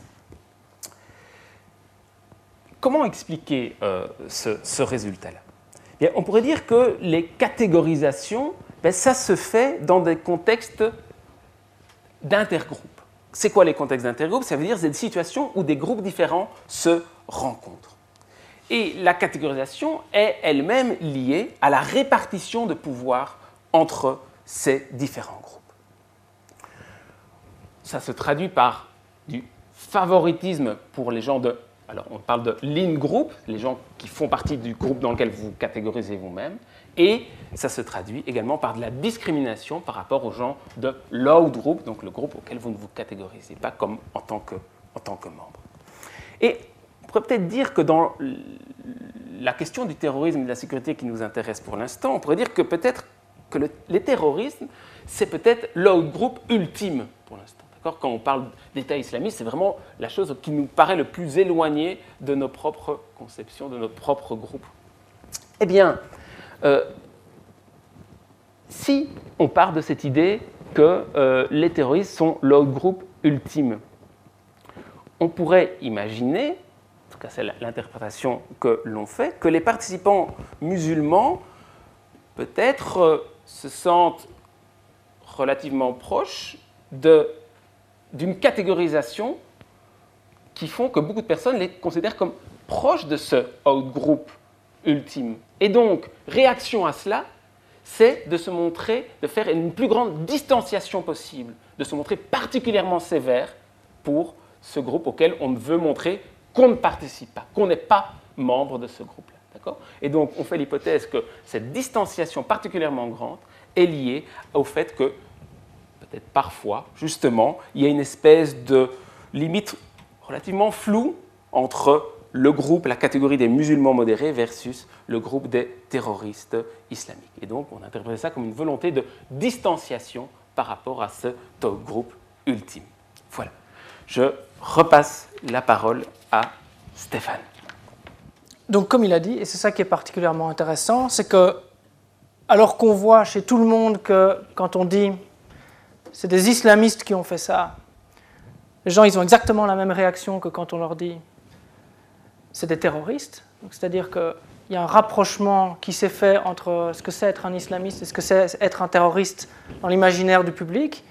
S2: Comment expliquer euh, ce, résultat-là? On pourrait dire que les catégorisations, ben, ça se fait dans des contextes d'intergroupes. C'est quoi les contextes d'intergroupes? Ça veut dire des situations où des groupes différents se rencontrent. Et la catégorisation est elle-même liée à la répartition de pouvoir entre ces différents groupes ça se traduit par favoritisme pour les gens de... Alors, on parle de l'in-group, les gens qui font partie du groupe dans lequel vous catégorisez vous-même, et ça se traduit également par de la discrimination par rapport aux gens de l'out group, donc le groupe auquel vous ne vous catégorisez pas comme en tant que, en tant que membre. Et on pourrait peut-être dire que dans la question du terrorisme et de la sécurité qui nous intéresse pour l'instant, on pourrait dire que peut-être que les terroristes, c'est peut-être l'out group ultime pour l'instant. Quand on parle d'État islamiste, c'est vraiment la chose qui nous paraît le plus éloignée de nos propres conceptions, de notre propre groupe. Eh bien, euh, si on part de cette idée que euh, les terroristes sont l'autre groupe ultime, on pourrait imaginer, en tout cas c'est l'interprétation que l'on fait, que les participants musulmans peut-être euh, se sentent relativement proches de d'une catégorisation qui font que beaucoup de personnes les considèrent comme proches de ce out-group ultime. Et donc, réaction à cela, c'est de se montrer, de faire une plus grande distanciation possible, de se montrer particulièrement sévère pour ce groupe auquel on veut montrer qu'on ne participe pas, qu'on n'est pas membre de ce groupe-là. Et donc, on fait l'hypothèse que cette distanciation particulièrement grande est lié au fait que, peut-être parfois, justement, il y a une espèce de limite relativement floue entre le groupe, la catégorie des musulmans modérés versus le groupe des terroristes islamiques. Et donc, on interprète ça comme une volonté de distanciation par rapport à ce groupe ultime. Voilà. Je repasse la parole à Stéphane.
S4: Donc, comme il a dit, et c'est ça qui est particulièrement intéressant, c'est que, alors qu'on voit chez tout le monde que quand on dit c'est des islamistes qui ont fait ça, les gens ils ont exactement la même réaction que quand on leur dit c'est des terroristes. C'est-à-dire qu'il y a un rapprochement qui s'est fait entre ce que c'est être un islamiste et ce que c'est être un terroriste dans l'imaginaire du public,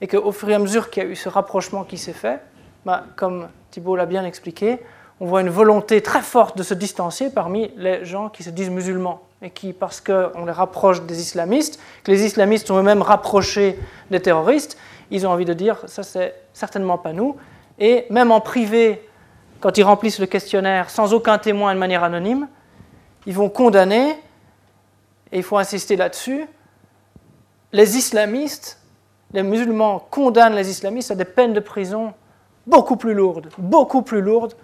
S4: et qu'au fur et à mesure qu'il y a eu ce rapprochement qui s'est fait, bah, comme Thibault l'a bien expliqué, on voit une volonté très forte de se distancier parmi les gens qui se disent musulmans et qui, parce qu'on les rapproche des islamistes, que les islamistes sont eux-mêmes rapprochés des terroristes, ils ont envie de dire ça c'est certainement pas nous. Et même en privé, quand ils remplissent le questionnaire sans aucun témoin de manière anonyme, ils vont condamner, et il faut insister là-dessus, les islamistes, les musulmans condamnent les islamistes à des peines de prison beaucoup plus lourdes, beaucoup plus lourdes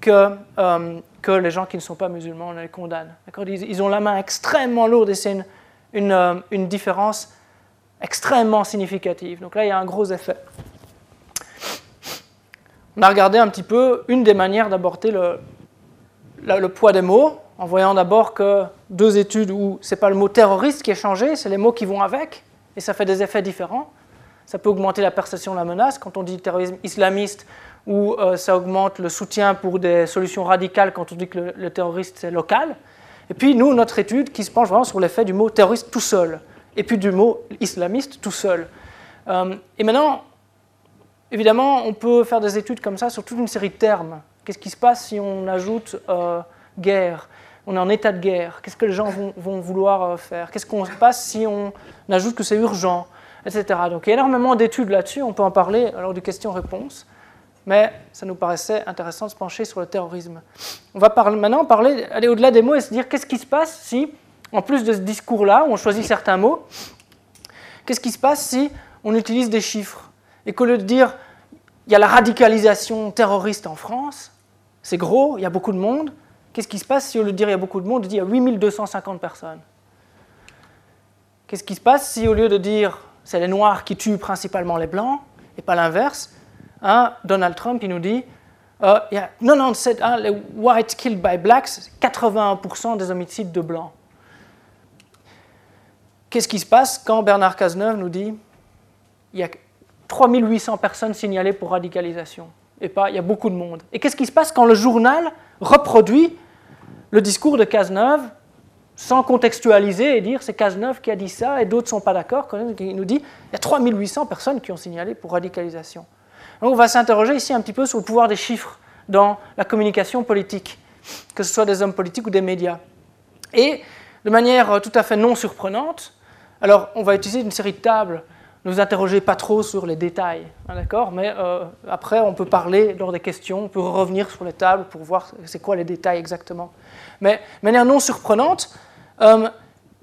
S4: que, euh, que les gens qui ne sont pas musulmans les condamnent. Ils, ils, ont la main extrêmement lourde et c'est euh, une différence extrêmement significative. Donc là, il y a un gros effet on a regardé un petit peu une des manières d'aborder le, le, poids des mots, en voyant d'abord que deux études où ce n'est pas le mot terroriste qui est changé, c'est les mots qui vont avec, et ça fait des effets différents. Ça peut augmenter la perception de la menace quand on dit terrorisme islamiste, ou euh, ça augmente le soutien pour des solutions radicales quand on dit que le, terroriste c'est local. Et puis nous, notre étude qui se penche vraiment sur l'effet du mot terroriste tout seul, et puis du mot islamiste tout seul. Euh, et maintenant, Évidemment, on peut faire des études comme ça sur toute une série de termes. Qu'est-ce qui se passe si on ajoute euh, guerre? On est en état de guerre. Qu'est-ce que les gens vont, vouloir faire? Qu'est-ce qu'on se passe si on ajoute que c'est urgent? Etc. Donc il y a énormément d'études là-dessus. On peut en parler lors du question-réponse. Mais ça nous paraissait intéressant de se pencher sur le terrorisme. On va maintenant parler, aller au-delà des mots et se dire qu'est-ce qui se passe si, en plus de ce discours-là, où on choisit certains mots, qu'est-ce qui se passe si on utilise des chiffres et qu'au lieu de dire il y a la radicalisation terroriste en France, c'est gros, il y a beaucoup de monde, qu'est-ce qui se passe si au lieu de dire il y a beaucoup de monde, on dit il y a 8250 personnes? Qu'est-ce qui se passe si au lieu de dire c'est les Noirs qui tuent principalement les Blancs, et pas l'inverse, hein, Donald Trump il nous dit euh, il y a 97, hein, les whites killed by blacks, 81% des homicides de Blancs. Qu'est-ce qui se passe quand Bernard Cazeneuve nous dit il y a 3800 personnes signalées pour radicalisation. Et pas, il y a beaucoup de monde. Et qu'est-ce qui se passe quand le journal reproduit le discours de Cazeneuve sans contextualiser et dire c'est Cazeneuve qui a dit ça et d'autres ne sont pas d'accord, il nous dit il y a 3800 personnes qui ont signalé pour radicalisation. Donc on va s'interroger ici un petit peu sur le pouvoir des chiffres dans la communication politique, que ce soit des hommes politiques ou des médias. Et de manière tout à fait non surprenante, alors on va utiliser une série de tables ne vous interrogez pas trop sur les détails, hein, d'accord Mais euh, après, on peut parler lors des questions, on peut revenir sur les tables pour voir c'est quoi les détails exactement. Mais de manière non surprenante, euh,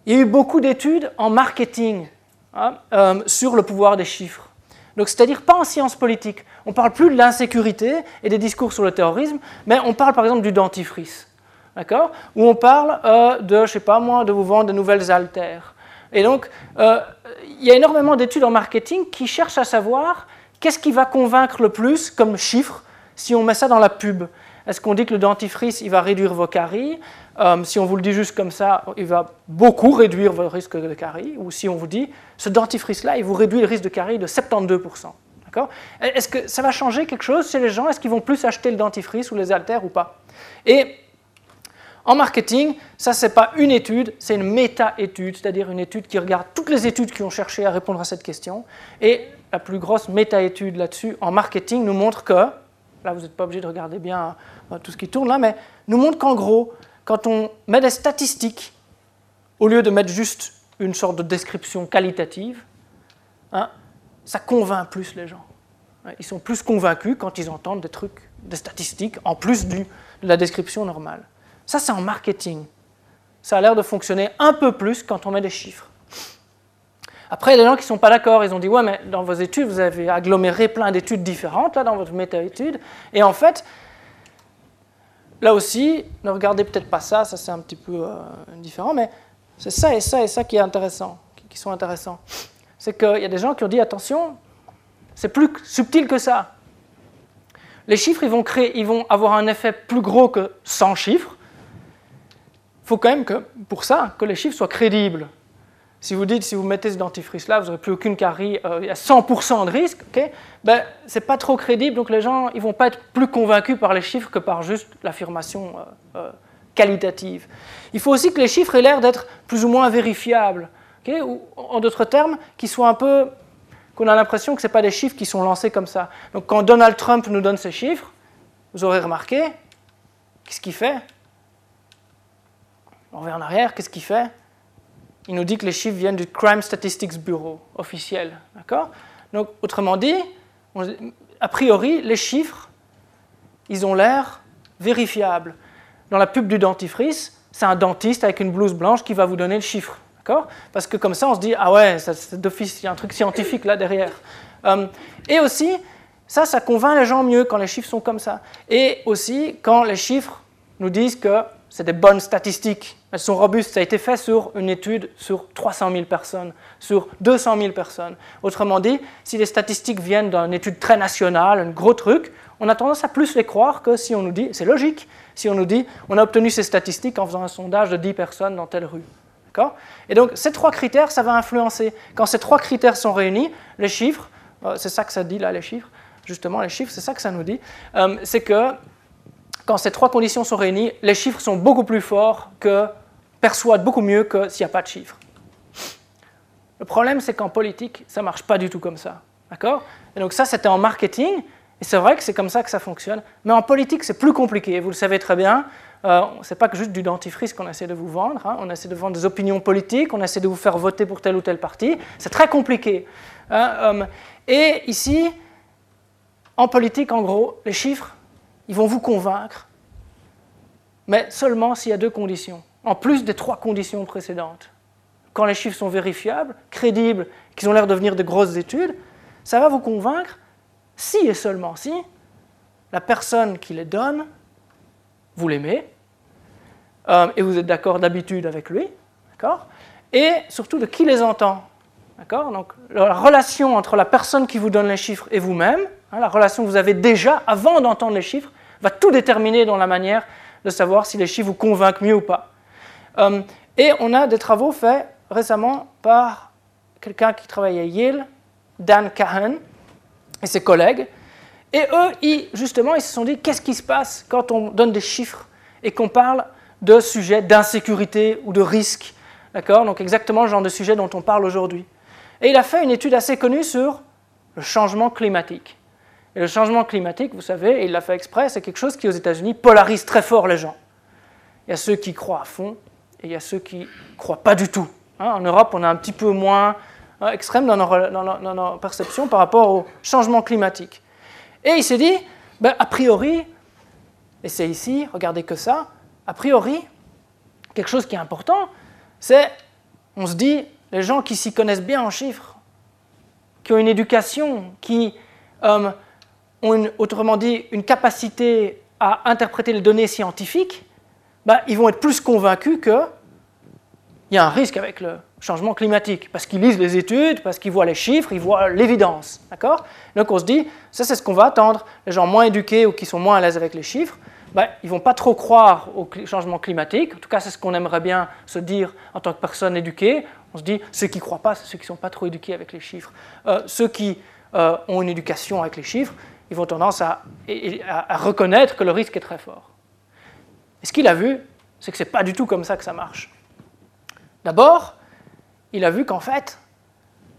S4: il y a eu beaucoup d'études en marketing hein, euh, sur le pouvoir des chiffres. Donc, c'est-à-dire pas en sciences politiques. On parle plus de l'insécurité et des discours sur le terrorisme, mais on parle par exemple du dentifrice, d'accord? Ou on parle de, je sais pas moi, de vous vendre de nouvelles haltères. Et donc, il y a énormément d'études en marketing qui cherchent à savoir qu'est-ce qui va convaincre le plus comme chiffre si on met ça dans la pub. Est-ce qu'on dit que le dentifrice, il va réduire vos caries? Euh, Si on vous le dit juste comme ça, il va beaucoup réduire votre risque de caries. Ou si on vous dit, ce dentifrice-là, il vous réduit le risque de caries de 72%. Est-ce que ça va changer quelque chose chez les gens? Est-ce qu'ils vont plus acheter le dentifrice ou les haltères ou pas? Et en marketing, ça, ce n'est pas une étude, c'est une méta-étude, c'est-à-dire une étude qui regarde toutes les études qui ont cherché à répondre à cette question. Et la plus grosse méta-étude là-dessus, en marketing, nous montre que, là, vous n'êtes pas obligé de regarder bien euh, tout ce qui tourne là, mais nous montre qu'en gros, quand on met des statistiques, au lieu de mettre juste une sorte de description qualitative, hein, ça convainc plus les gens. Ils sont plus convaincus quand ils entendent des trucs, des statistiques, en plus de la description normale. Ça, c'est en marketing. Ça a l'air de fonctionner un peu plus quand on met des chiffres. Après, il y a des gens qui ne sont pas d'accord. Ils ont dit Ouais, mais dans vos études, vous avez aggloméré plein d'études différentes, là, dans votre méta-étude. Et en fait, là aussi, ne regardez peut-être pas ça, ça c'est un petit peu euh, différent, mais c'est ça et ça et ça qui est intéressant, qui sont intéressants. C'est qu'il y a des gens qui ont dit Attention, c'est plus subtil que ça. Les chiffres, ils vont, créer, ils vont avoir un effet plus gros que 100 chiffres. Il faut quand même que, pour ça, que les chiffres soient crédibles. Si vous dites, si vous mettez ce dentifrice-là, vous n'aurez plus aucune carie, euh, il y a 100% de risque, ok? Ben, ce n'est pas trop crédible, donc les gens ils vont pas être plus convaincus par les chiffres que par juste l'affirmation euh, euh, qualitative. Il faut aussi que les chiffres aient l'air d'être plus ou moins vérifiables, ou en d'autres termes, qu'ils soient un peu qu'on a l'impression que ce pas des chiffres qui sont lancés comme ça. Donc quand Donald Trump nous donne ces chiffres, vous aurez remarqué, qu'est-ce qu'il fait? On revient en arrière, qu'est-ce qu'il fait? Il nous dit que les chiffres viennent du Crime Statistics Bureau officiel. D'accord? Donc autrement dit, a priori, les chiffres, ils ont l'air vérifiables. Dans la pub du dentifrice, c'est un dentiste avec une blouse blanche qui va vous donner le chiffre. Parce que comme ça, on se dit, ah ouais, d'office, il y a un truc scientifique là derrière. Euh, et aussi, ça, ça convainc les gens mieux quand les chiffres sont comme ça. Et aussi, quand les chiffres nous disent que c'est des bonnes statistiques, elles sont robustes. Ça a été fait sur une étude sur 300 000 personnes, sur 200 000 personnes. Autrement dit, si les statistiques viennent d'une étude très nationale, un gros truc, on a tendance à plus les croire que si on nous dit, c'est logique, si on nous dit, on a obtenu ces statistiques en faisant un sondage de 10 personnes dans telle rue. Et donc, ces trois critères, ça va influencer. Quand ces trois critères sont réunis, les chiffres, euh, c'est ça que ça dit là, les chiffres, justement, les chiffres, c'est ça que ça nous dit, euh, c'est que quand ces trois conditions sont réunies, les chiffres sont beaucoup plus forts que, perçoivent beaucoup mieux que s'il n'y a pas de chiffres. Le problème, c'est qu'en politique, ça ne marche pas du tout comme ça. D'accord? Et donc, ça, c'était en marketing, et c'est vrai que c'est comme ça que ça fonctionne, mais en politique, c'est plus compliqué, vous le savez très bien. Euh, ce n'est pas que juste du dentifrice qu'on essaie de vous vendre, hein. on essaie de vendre des opinions politiques, on essaie de vous faire voter pour tel ou tel parti, c'est très compliqué. Hein. Euh, et ici, en politique, en gros, les chiffres, ils vont vous convaincre, mais seulement s'il y a deux conditions, en plus des trois conditions précédentes. Quand les chiffres sont vérifiables, crédibles, qu'ils ont l'air de venir de grosses études, ça va vous convaincre si et seulement si la personne qui les donne vous l'aimez, euh, et vous êtes d'accord d'habitude avec lui, d'accord Et surtout de qui les entend, d'accord Donc la relation entre la personne qui vous donne les chiffres et vous-même, la relation que vous avez déjà avant d'entendre les chiffres, va tout déterminer dans la manière de savoir si les chiffres vous convainquent mieux ou pas. Euh, et on a des travaux faits récemment par quelqu'un qui travaille à Yale, Dan Cahan, et ses collègues, et eux, justement, ils se sont dit, qu'est-ce qui se passe quand on donne des chiffres et qu'on parle de sujets d'insécurité ou de risque D'accord? Donc exactement le genre de sujet dont on parle aujourd'hui. Et il a fait une étude assez connue sur le changement climatique. Et le changement climatique, vous savez, il l'a fait exprès, c'est quelque chose qui aux États-Unis polarise très fort les gens. Il y a ceux qui croient à fond et il y a ceux qui ne croient pas du tout. Hein, en Europe, on est un petit peu moins hein, extrême dans nos, dans nos perceptions par rapport au changement climatique. Et il s'est dit, ben, a priori, et c'est ici, regardez que ça, a priori, quelque chose qui est important, c'est, on se dit, les gens qui s'y connaissent bien en chiffres, qui ont une éducation, qui euh, ont, autrement dit, une capacité à interpréter les données scientifiques, ben, ils vont être plus convaincus qu'il y a un risque avec le, changement climatique, parce qu'ils lisent les études, parce qu'ils voient les chiffres, ils voient l'évidence. Donc on se dit, ça c'est ce qu'on va attendre. Les gens moins éduqués ou qui sont moins à l'aise avec les chiffres, ben, ils ne vont pas trop croire au changement climatique. En tout cas, c'est ce qu'on aimerait bien se dire en tant que personne éduquée. On se dit, ceux qui ne croient pas, c'est ceux qui ne sont pas trop éduqués avec les chiffres. Euh, ceux qui euh, ont une éducation avec les chiffres, ils vont tendance à, reconnaître que le risque est très fort. Et ce qu'il a vu, c'est que ce n'est pas du tout comme ça que ça marche. D'abord, il a vu qu'en fait,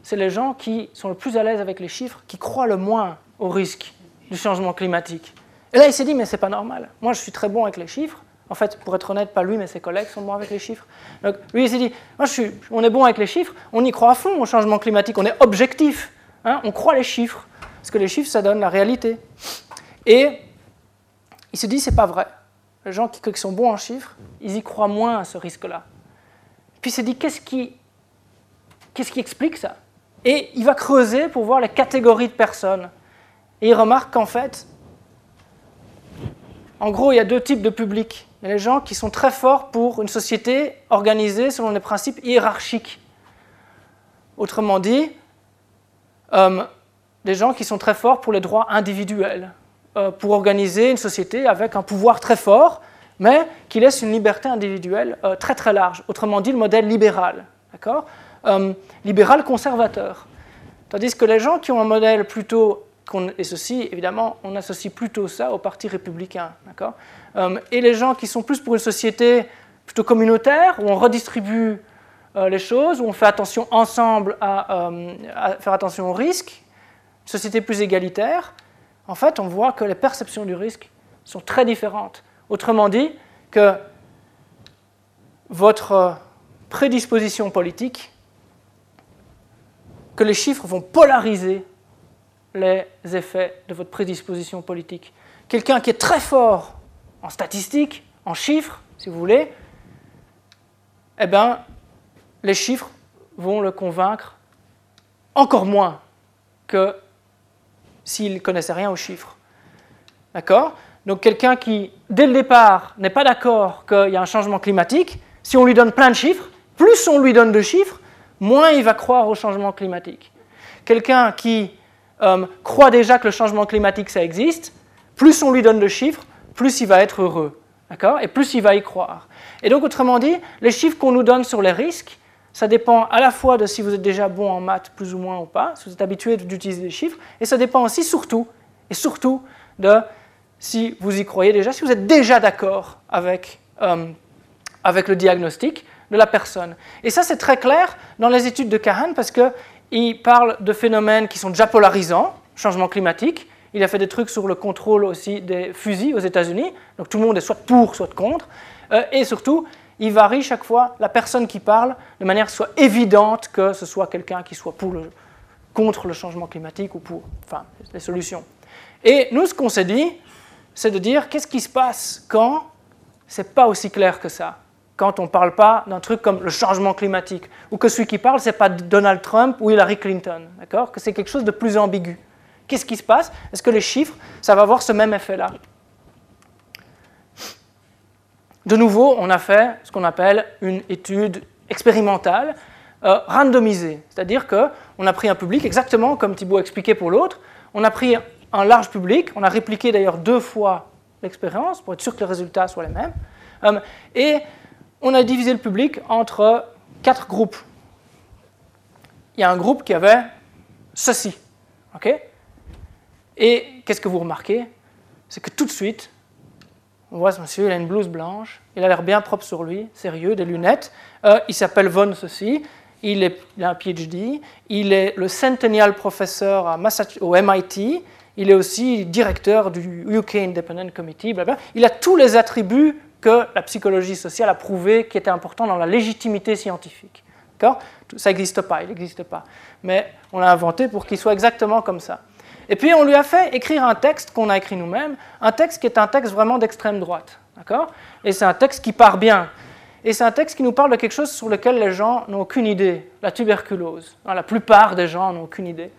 S4: c'est les gens qui sont le plus à l'aise avec les chiffres, qui croient le moins au risque du changement climatique. Et là, il s'est dit, mais c'est pas normal. Moi, je suis très bon avec les chiffres. En fait, pour être honnête, pas lui, mais ses collègues sont bons avec les chiffres. Donc, lui, il s'est dit, moi, on est bon avec les chiffres, on y croit à fond au changement climatique, on est objectif. Hein, on croit les chiffres, parce que les chiffres, ça donne la réalité. Et il se dit, c'est pas vrai. Les gens qui, sont bons en chiffres, ils y croient moins à ce risque-là. Puis il s'est dit, qu'est-ce qui Qu'est-ce qui explique ça? Et il va creuser pour voir les catégories de personnes. Et il remarque qu'en fait, en gros, il y a deux types de publics. Il y a les gens qui sont très forts pour une société organisée selon des principes hiérarchiques. Autrement dit, euh, des gens qui sont très forts pour les droits individuels, euh, pour organiser une société avec un pouvoir très fort, mais qui laisse une liberté individuelle euh, très très large. Autrement dit, le modèle libéral, d'accord Libéral conservateur. Tandis que les gens qui ont un modèle plutôt et ceci, évidemment, on associe plutôt ça au Parti républicain. d'accord et les gens qui sont plus pour une société plutôt communautaire, où on redistribue euh, les choses, où on fait attention ensemble euh, à, faire attention au risque, société plus égalitaire, en fait, on voit que les perceptions du risque sont très différentes. Autrement dit, que votre prédisposition politique, que les chiffres vont polariser les effets de votre prédisposition politique. Quelqu'un qui est très fort en statistiques, en chiffres, si vous voulez, eh bien, les chiffres vont le convaincre encore moins que s'il ne connaissait rien aux chiffres. D'accord? Donc quelqu'un qui, dès le départ, n'est pas d'accord qu'il y a un changement climatique, si on lui donne plein de chiffres, plus on lui donne de chiffres, moins il va croire au changement climatique. Quelqu'un qui euh, croit déjà que le changement climatique, ça existe, plus on lui donne de chiffres, plus il va être heureux. D'accord? Et plus il va y croire. Et donc, autrement dit, les chiffres qu'on nous donne sur les risques, ça dépend à la fois de si vous êtes déjà bon en maths, plus ou moins ou pas, si vous êtes habitué d'utiliser les chiffres, et ça dépend aussi surtout, et surtout, de si vous y croyez déjà, si vous êtes déjà d'accord avec, euh, avec le diagnostic de la personne. Et ça, c'est très clair dans les études de Kahan, parce qu'il parle de phénomènes qui sont déjà polarisants, changement climatique, il a fait des trucs sur le contrôle aussi des fusils aux États-Unis, donc tout le monde est soit pour, soit contre, euh, et surtout, il varie chaque fois. La personne qui parle de manière soit évidente que ce soit quelqu'un qui soit pour le, contre le changement climatique ou pour enfin, les solutions. Et nous, ce qu'on s'est dit, c'est de dire qu'est-ce qui se passe quand c'est pas aussi clair que ça? Quand on ne parle pas d'un truc comme le changement climatique, ou que celui qui parle, ce n'est pas Donald Trump ou Hillary Clinton, d'accord? Que c'est quelque chose de plus ambigu. Qu'est-ce qui se passe? Est-ce que les chiffres, ça va avoir ce même effet-là? De nouveau, on a fait ce qu'on appelle une étude expérimentale euh, randomisée, c'est-à-dire qu'on a pris un public, exactement comme Thibault a expliqué pour l'autre, on a pris un large public, on a répliqué d'ailleurs deux fois l'expérience pour être sûr que les résultats soient les mêmes, euh, et on a divisé le public entre quatre groupes. Il y a un groupe qui avait ceci, et qu'est-ce que vous remarquez? C'est que tout de suite, on voit ce monsieur, il a une blouse blanche, il a l'air bien propre sur lui, sérieux, des lunettes. Euh, il s'appelle Von ceci, il, est, a un PhD, il est le Centennial Professor à au MIT, il est aussi directeur du UK Independent Committee, Il a tous les attributs que la psychologie sociale a prouvé qui étaient importants dans la légitimité scientifique. Ça n'existe pas, il n'existe pas. Mais on l'a inventé pour qu'il soit exactement comme ça. Et puis on lui a fait écrire un texte qu'on a écrit nous-mêmes, un texte qui est un texte vraiment d'extrême droite. D'accord? Et c'est un texte qui part bien. Et c'est un texte qui nous parle de quelque chose sur lequel les gens n'ont aucune idée, la tuberculose. La plupart des gens n'ont aucune idée.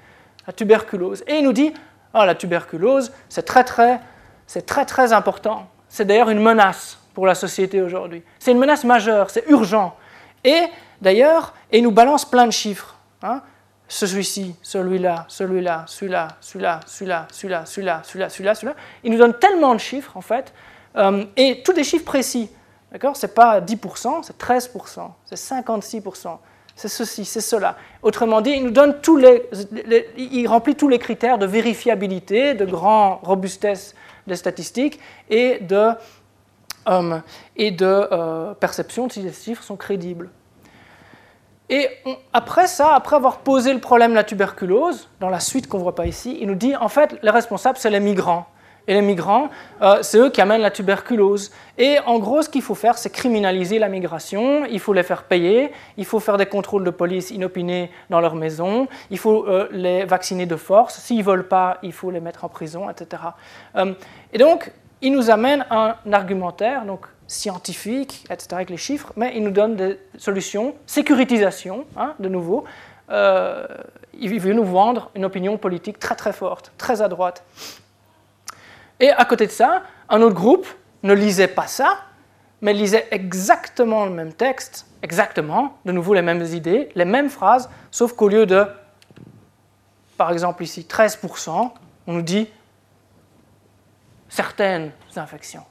S4: La tuberculose. Et il nous dit, ah, la tuberculose, c'est très très, c'est très très important. C'est d'ailleurs une menace pour la société aujourd'hui. C'est une menace majeure, c'est urgent. Et d'ailleurs, il nous balance plein de chiffres. Hein celui-ci, celui-là, celui-là, celui-là, celui-là, celui-là, celui-là, celui-là, celui-là, celui-là, celui-là. Il nous donne tellement de chiffres, en fait, euh, et tous des chiffres précis. D'accord? C'est pas 10%, c'est 13%, c'est 56%, c'est ceci, c'est cela. Autrement dit, il nous donne tous les, il remplit tous les critères de vérifiabilité, de grand robustesse des statistiques et de, euh, et de euh, perception si les chiffres sont crédibles. Et après ça, après avoir posé le problème de la tuberculose, dans la suite qu'on ne voit pas ici, il nous dit en fait, les responsables, c'est les migrants. Et les migrants, euh, c'est eux qui amènent la tuberculose. Et en gros, ce qu'il faut faire, c'est criminaliser la migration, il faut les faire payer, il faut faire des contrôles de police inopinés dans leur maison, il faut euh, les vacciner de force, s'ils ne veulent pas, il faut les mettre en prison, etc. Euh, et donc, il nous amène un argumentaire, donc scientifique, etc., avec les chiffres, mais il nous donne des solutions, sécurisation, hein, de nouveau, euh, il veut nous vendre une opinion politique très très forte, très à droite. Et à côté de ça, un autre groupe ne lisait pas ça, mais lisait exactement le même texte, exactement, de nouveau les mêmes idées, les mêmes phrases, sauf qu'au lieu de, par exemple ici, 13%, on nous dit certaines infections.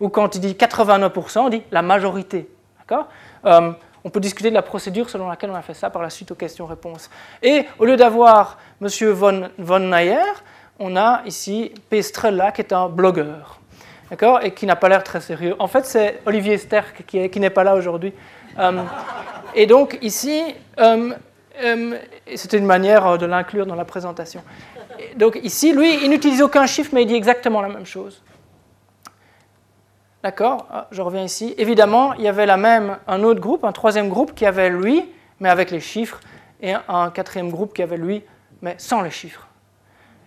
S4: Ou quand il dit 89%, on dit la majorité. Euh, on peut discuter de la procédure selon laquelle on a fait ça par la suite aux questions-réponses. Et au lieu d'avoir M. Von, von on a ici Pestrella qui est un blogueur. Et qui n'a pas l'air très sérieux. En fait, c'est Olivier Sterck qui, qui n'est pas là aujourd'hui. Euh, et donc ici, euh, c'était une manière de l'inclure dans la présentation. Donc ici, lui, il n'utilise aucun chiffre, mais il dit exactement la même chose. D'accord ah, Je reviens ici. Évidemment, il y avait la même, un autre groupe, un troisième groupe qui avait lui, mais avec les chiffres, et un quatrième groupe qui avait lui, mais sans les chiffres.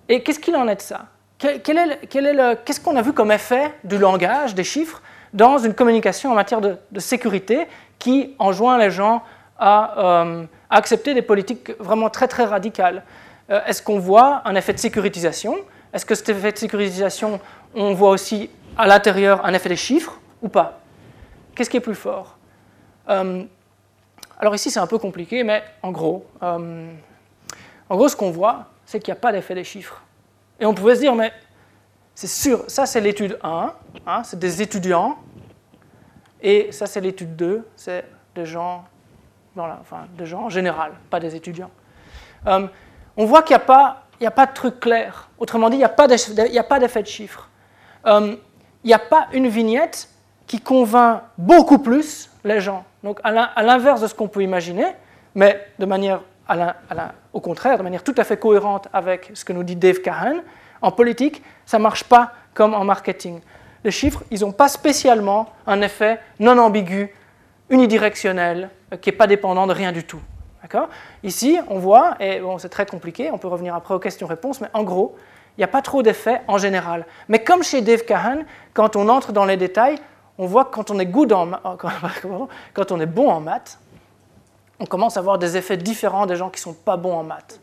S4: Et qu'est-ce qu'il en est de ça? Qu'est-ce qu'on a vu comme effet du langage, des chiffres, dans une communication en matière de, sécurité qui enjoint les gens à, euh, accepter des politiques vraiment très très radicales? Euh, Est-ce qu'on voit un effet de sécurisation? Est-ce que cet effet de sécurisation, on voit aussi à l'intérieur un effet des chiffres ou pas? Qu'est-ce qui est plus fort? Euh, Alors ici c'est un peu compliqué, mais en gros, euh, en gros ce qu'on voit, c'est qu'il n'y a pas d'effet des chiffres. Et on pouvait se dire, mais c'est sûr, ça c'est l'étude 1, hein, c'est des étudiants, et ça c'est l'étude 2, c'est des gens, voilà, enfin, des gens en général, pas des étudiants. Euh, on voit qu'il n'y a, a pas de truc clair. Autrement dit, il n'y a pas d'effet de chiffres il n'y a pas une vignette qui convainc beaucoup plus les gens. Donc à l'inverse de ce qu'on peut imaginer, mais de manière au contraire, de manière tout à fait cohérente avec ce que nous dit Dave Kahan, en politique, ça ne marche pas comme en marketing. Les chiffres, ils n'ont pas spécialement un effet non ambigu, unidirectionnel, euh, qui n'est pas dépendant de rien du tout. Ici, on voit, et c'est très compliqué, on peut revenir après aux questions-réponses, mais en gros, il n'y a pas trop d'effet en général. Mais comme chez Dave Kahan, quand on entre dans les détails, on voit que quand on est, good en, quand on est bon en maths, on commence à avoir des effets différents des gens qui ne sont pas bons en maths.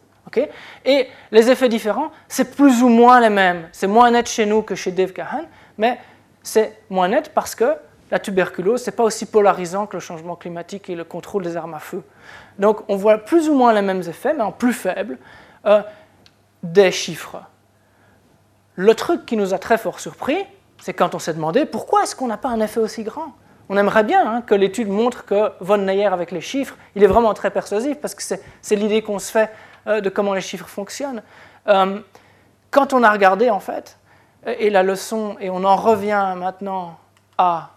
S4: Et les effets différents, c'est plus ou moins les mêmes. C'est moins net chez nous que chez Dave Kahan, mais c'est moins net parce que la tuberculose, ce n'est pas aussi polarisant que le changement climatique et le contrôle des armes à feu. Donc on voit plus ou moins les mêmes effets, mais en plus faible, euh, des chiffres. Le truc qui nous a très fort surpris, c'est quand on s'est demandé pourquoi est-ce qu'on n'a pas un effet aussi grand? On aimerait bien hein, que l'étude montre que Von Neyer, avec les chiffres, il est vraiment très persuasif, parce que c'est l'idée qu'on se fait euh, de comment les chiffres fonctionnent. Euh, quand on a regardé, en fait, et la leçon, et on en revient maintenant à,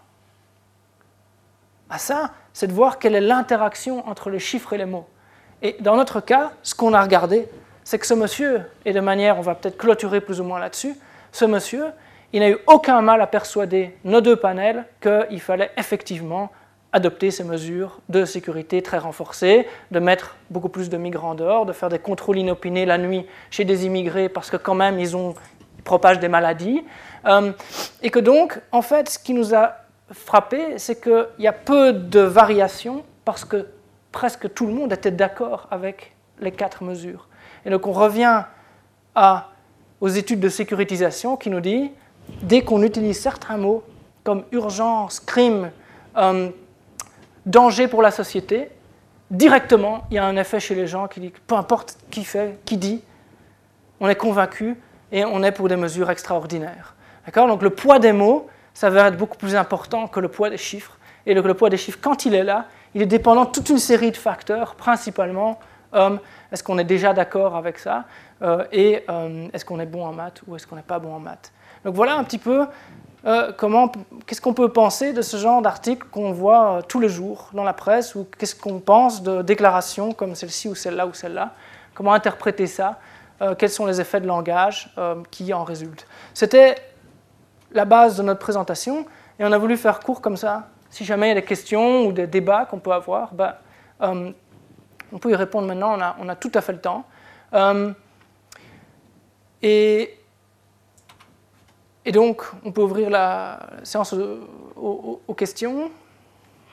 S4: à ça, c'est de voir quelle est l'interaction entre les chiffres et les mots. Et dans notre cas, ce qu'on a regardé, c'est que ce monsieur, et de manière, on va peut-être clôturer plus ou moins là-dessus, ce monsieur, il n'a eu aucun mal à persuader nos deux panels qu'il fallait effectivement adopter ces mesures de sécurité très renforcées, de mettre beaucoup plus de migrants dehors, de faire des contrôles inopinés la nuit chez des immigrés parce que quand même ils, ont, propagent des maladies. Euh, et que donc, en fait, ce qui nous a frappé, c'est qu'il y a peu de variations parce que presque tout le monde était d'accord avec les quatre mesures. Et donc on revient aux études de sécurisation qui nous dit, dès qu'on utilise certains mots comme urgence, crime, euh, danger pour la société, directement, il y a un effet chez les gens qui dit, peu importe qui fait, qui dit, on est convaincu et on est pour des mesures extraordinaires. D'accord? Donc le poids des mots s'avère être beaucoup plus important que le poids des chiffres. Et le, le poids des chiffres, quand il est là, il est dépendant de toute une série de facteurs, principalement est-ce qu'on est déjà d'accord avec ça euh, Et euh, est-ce qu'on est bon en maths ou est-ce qu'on n'est pas bon en maths? Donc voilà un petit peu euh, comment, qu'est-ce qu'on peut penser de ce genre d'article qu'on voit tous les jours dans la presse ou qu'est-ce qu'on pense de déclarations comme celle-ci ou celle-là ou celle-là? Comment interpréter ça? Quels sont les effets de langage qui en résultent? C'était la base de notre présentation et on a voulu faire court comme ça. Si jamais il y a des questions ou des débats qu'on peut avoir, ben, on peut y répondre maintenant, on a, tout à fait le temps. Euh, et, donc, on peut ouvrir la séance aux, questions.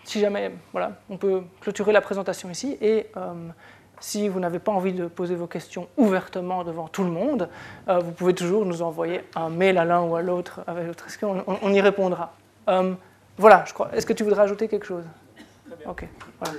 S4: Si jamais, voilà, on peut clôturer la présentation ici. Et euh, Si vous n'avez pas envie de poser vos questions ouvertement devant tout le monde, euh, vous pouvez toujours nous envoyer un mail à l'un ou à l'autre avec votre question, on, on y répondra? Voilà, je crois. Est-ce que tu voudrais ajouter quelque chose? Ok, voilà.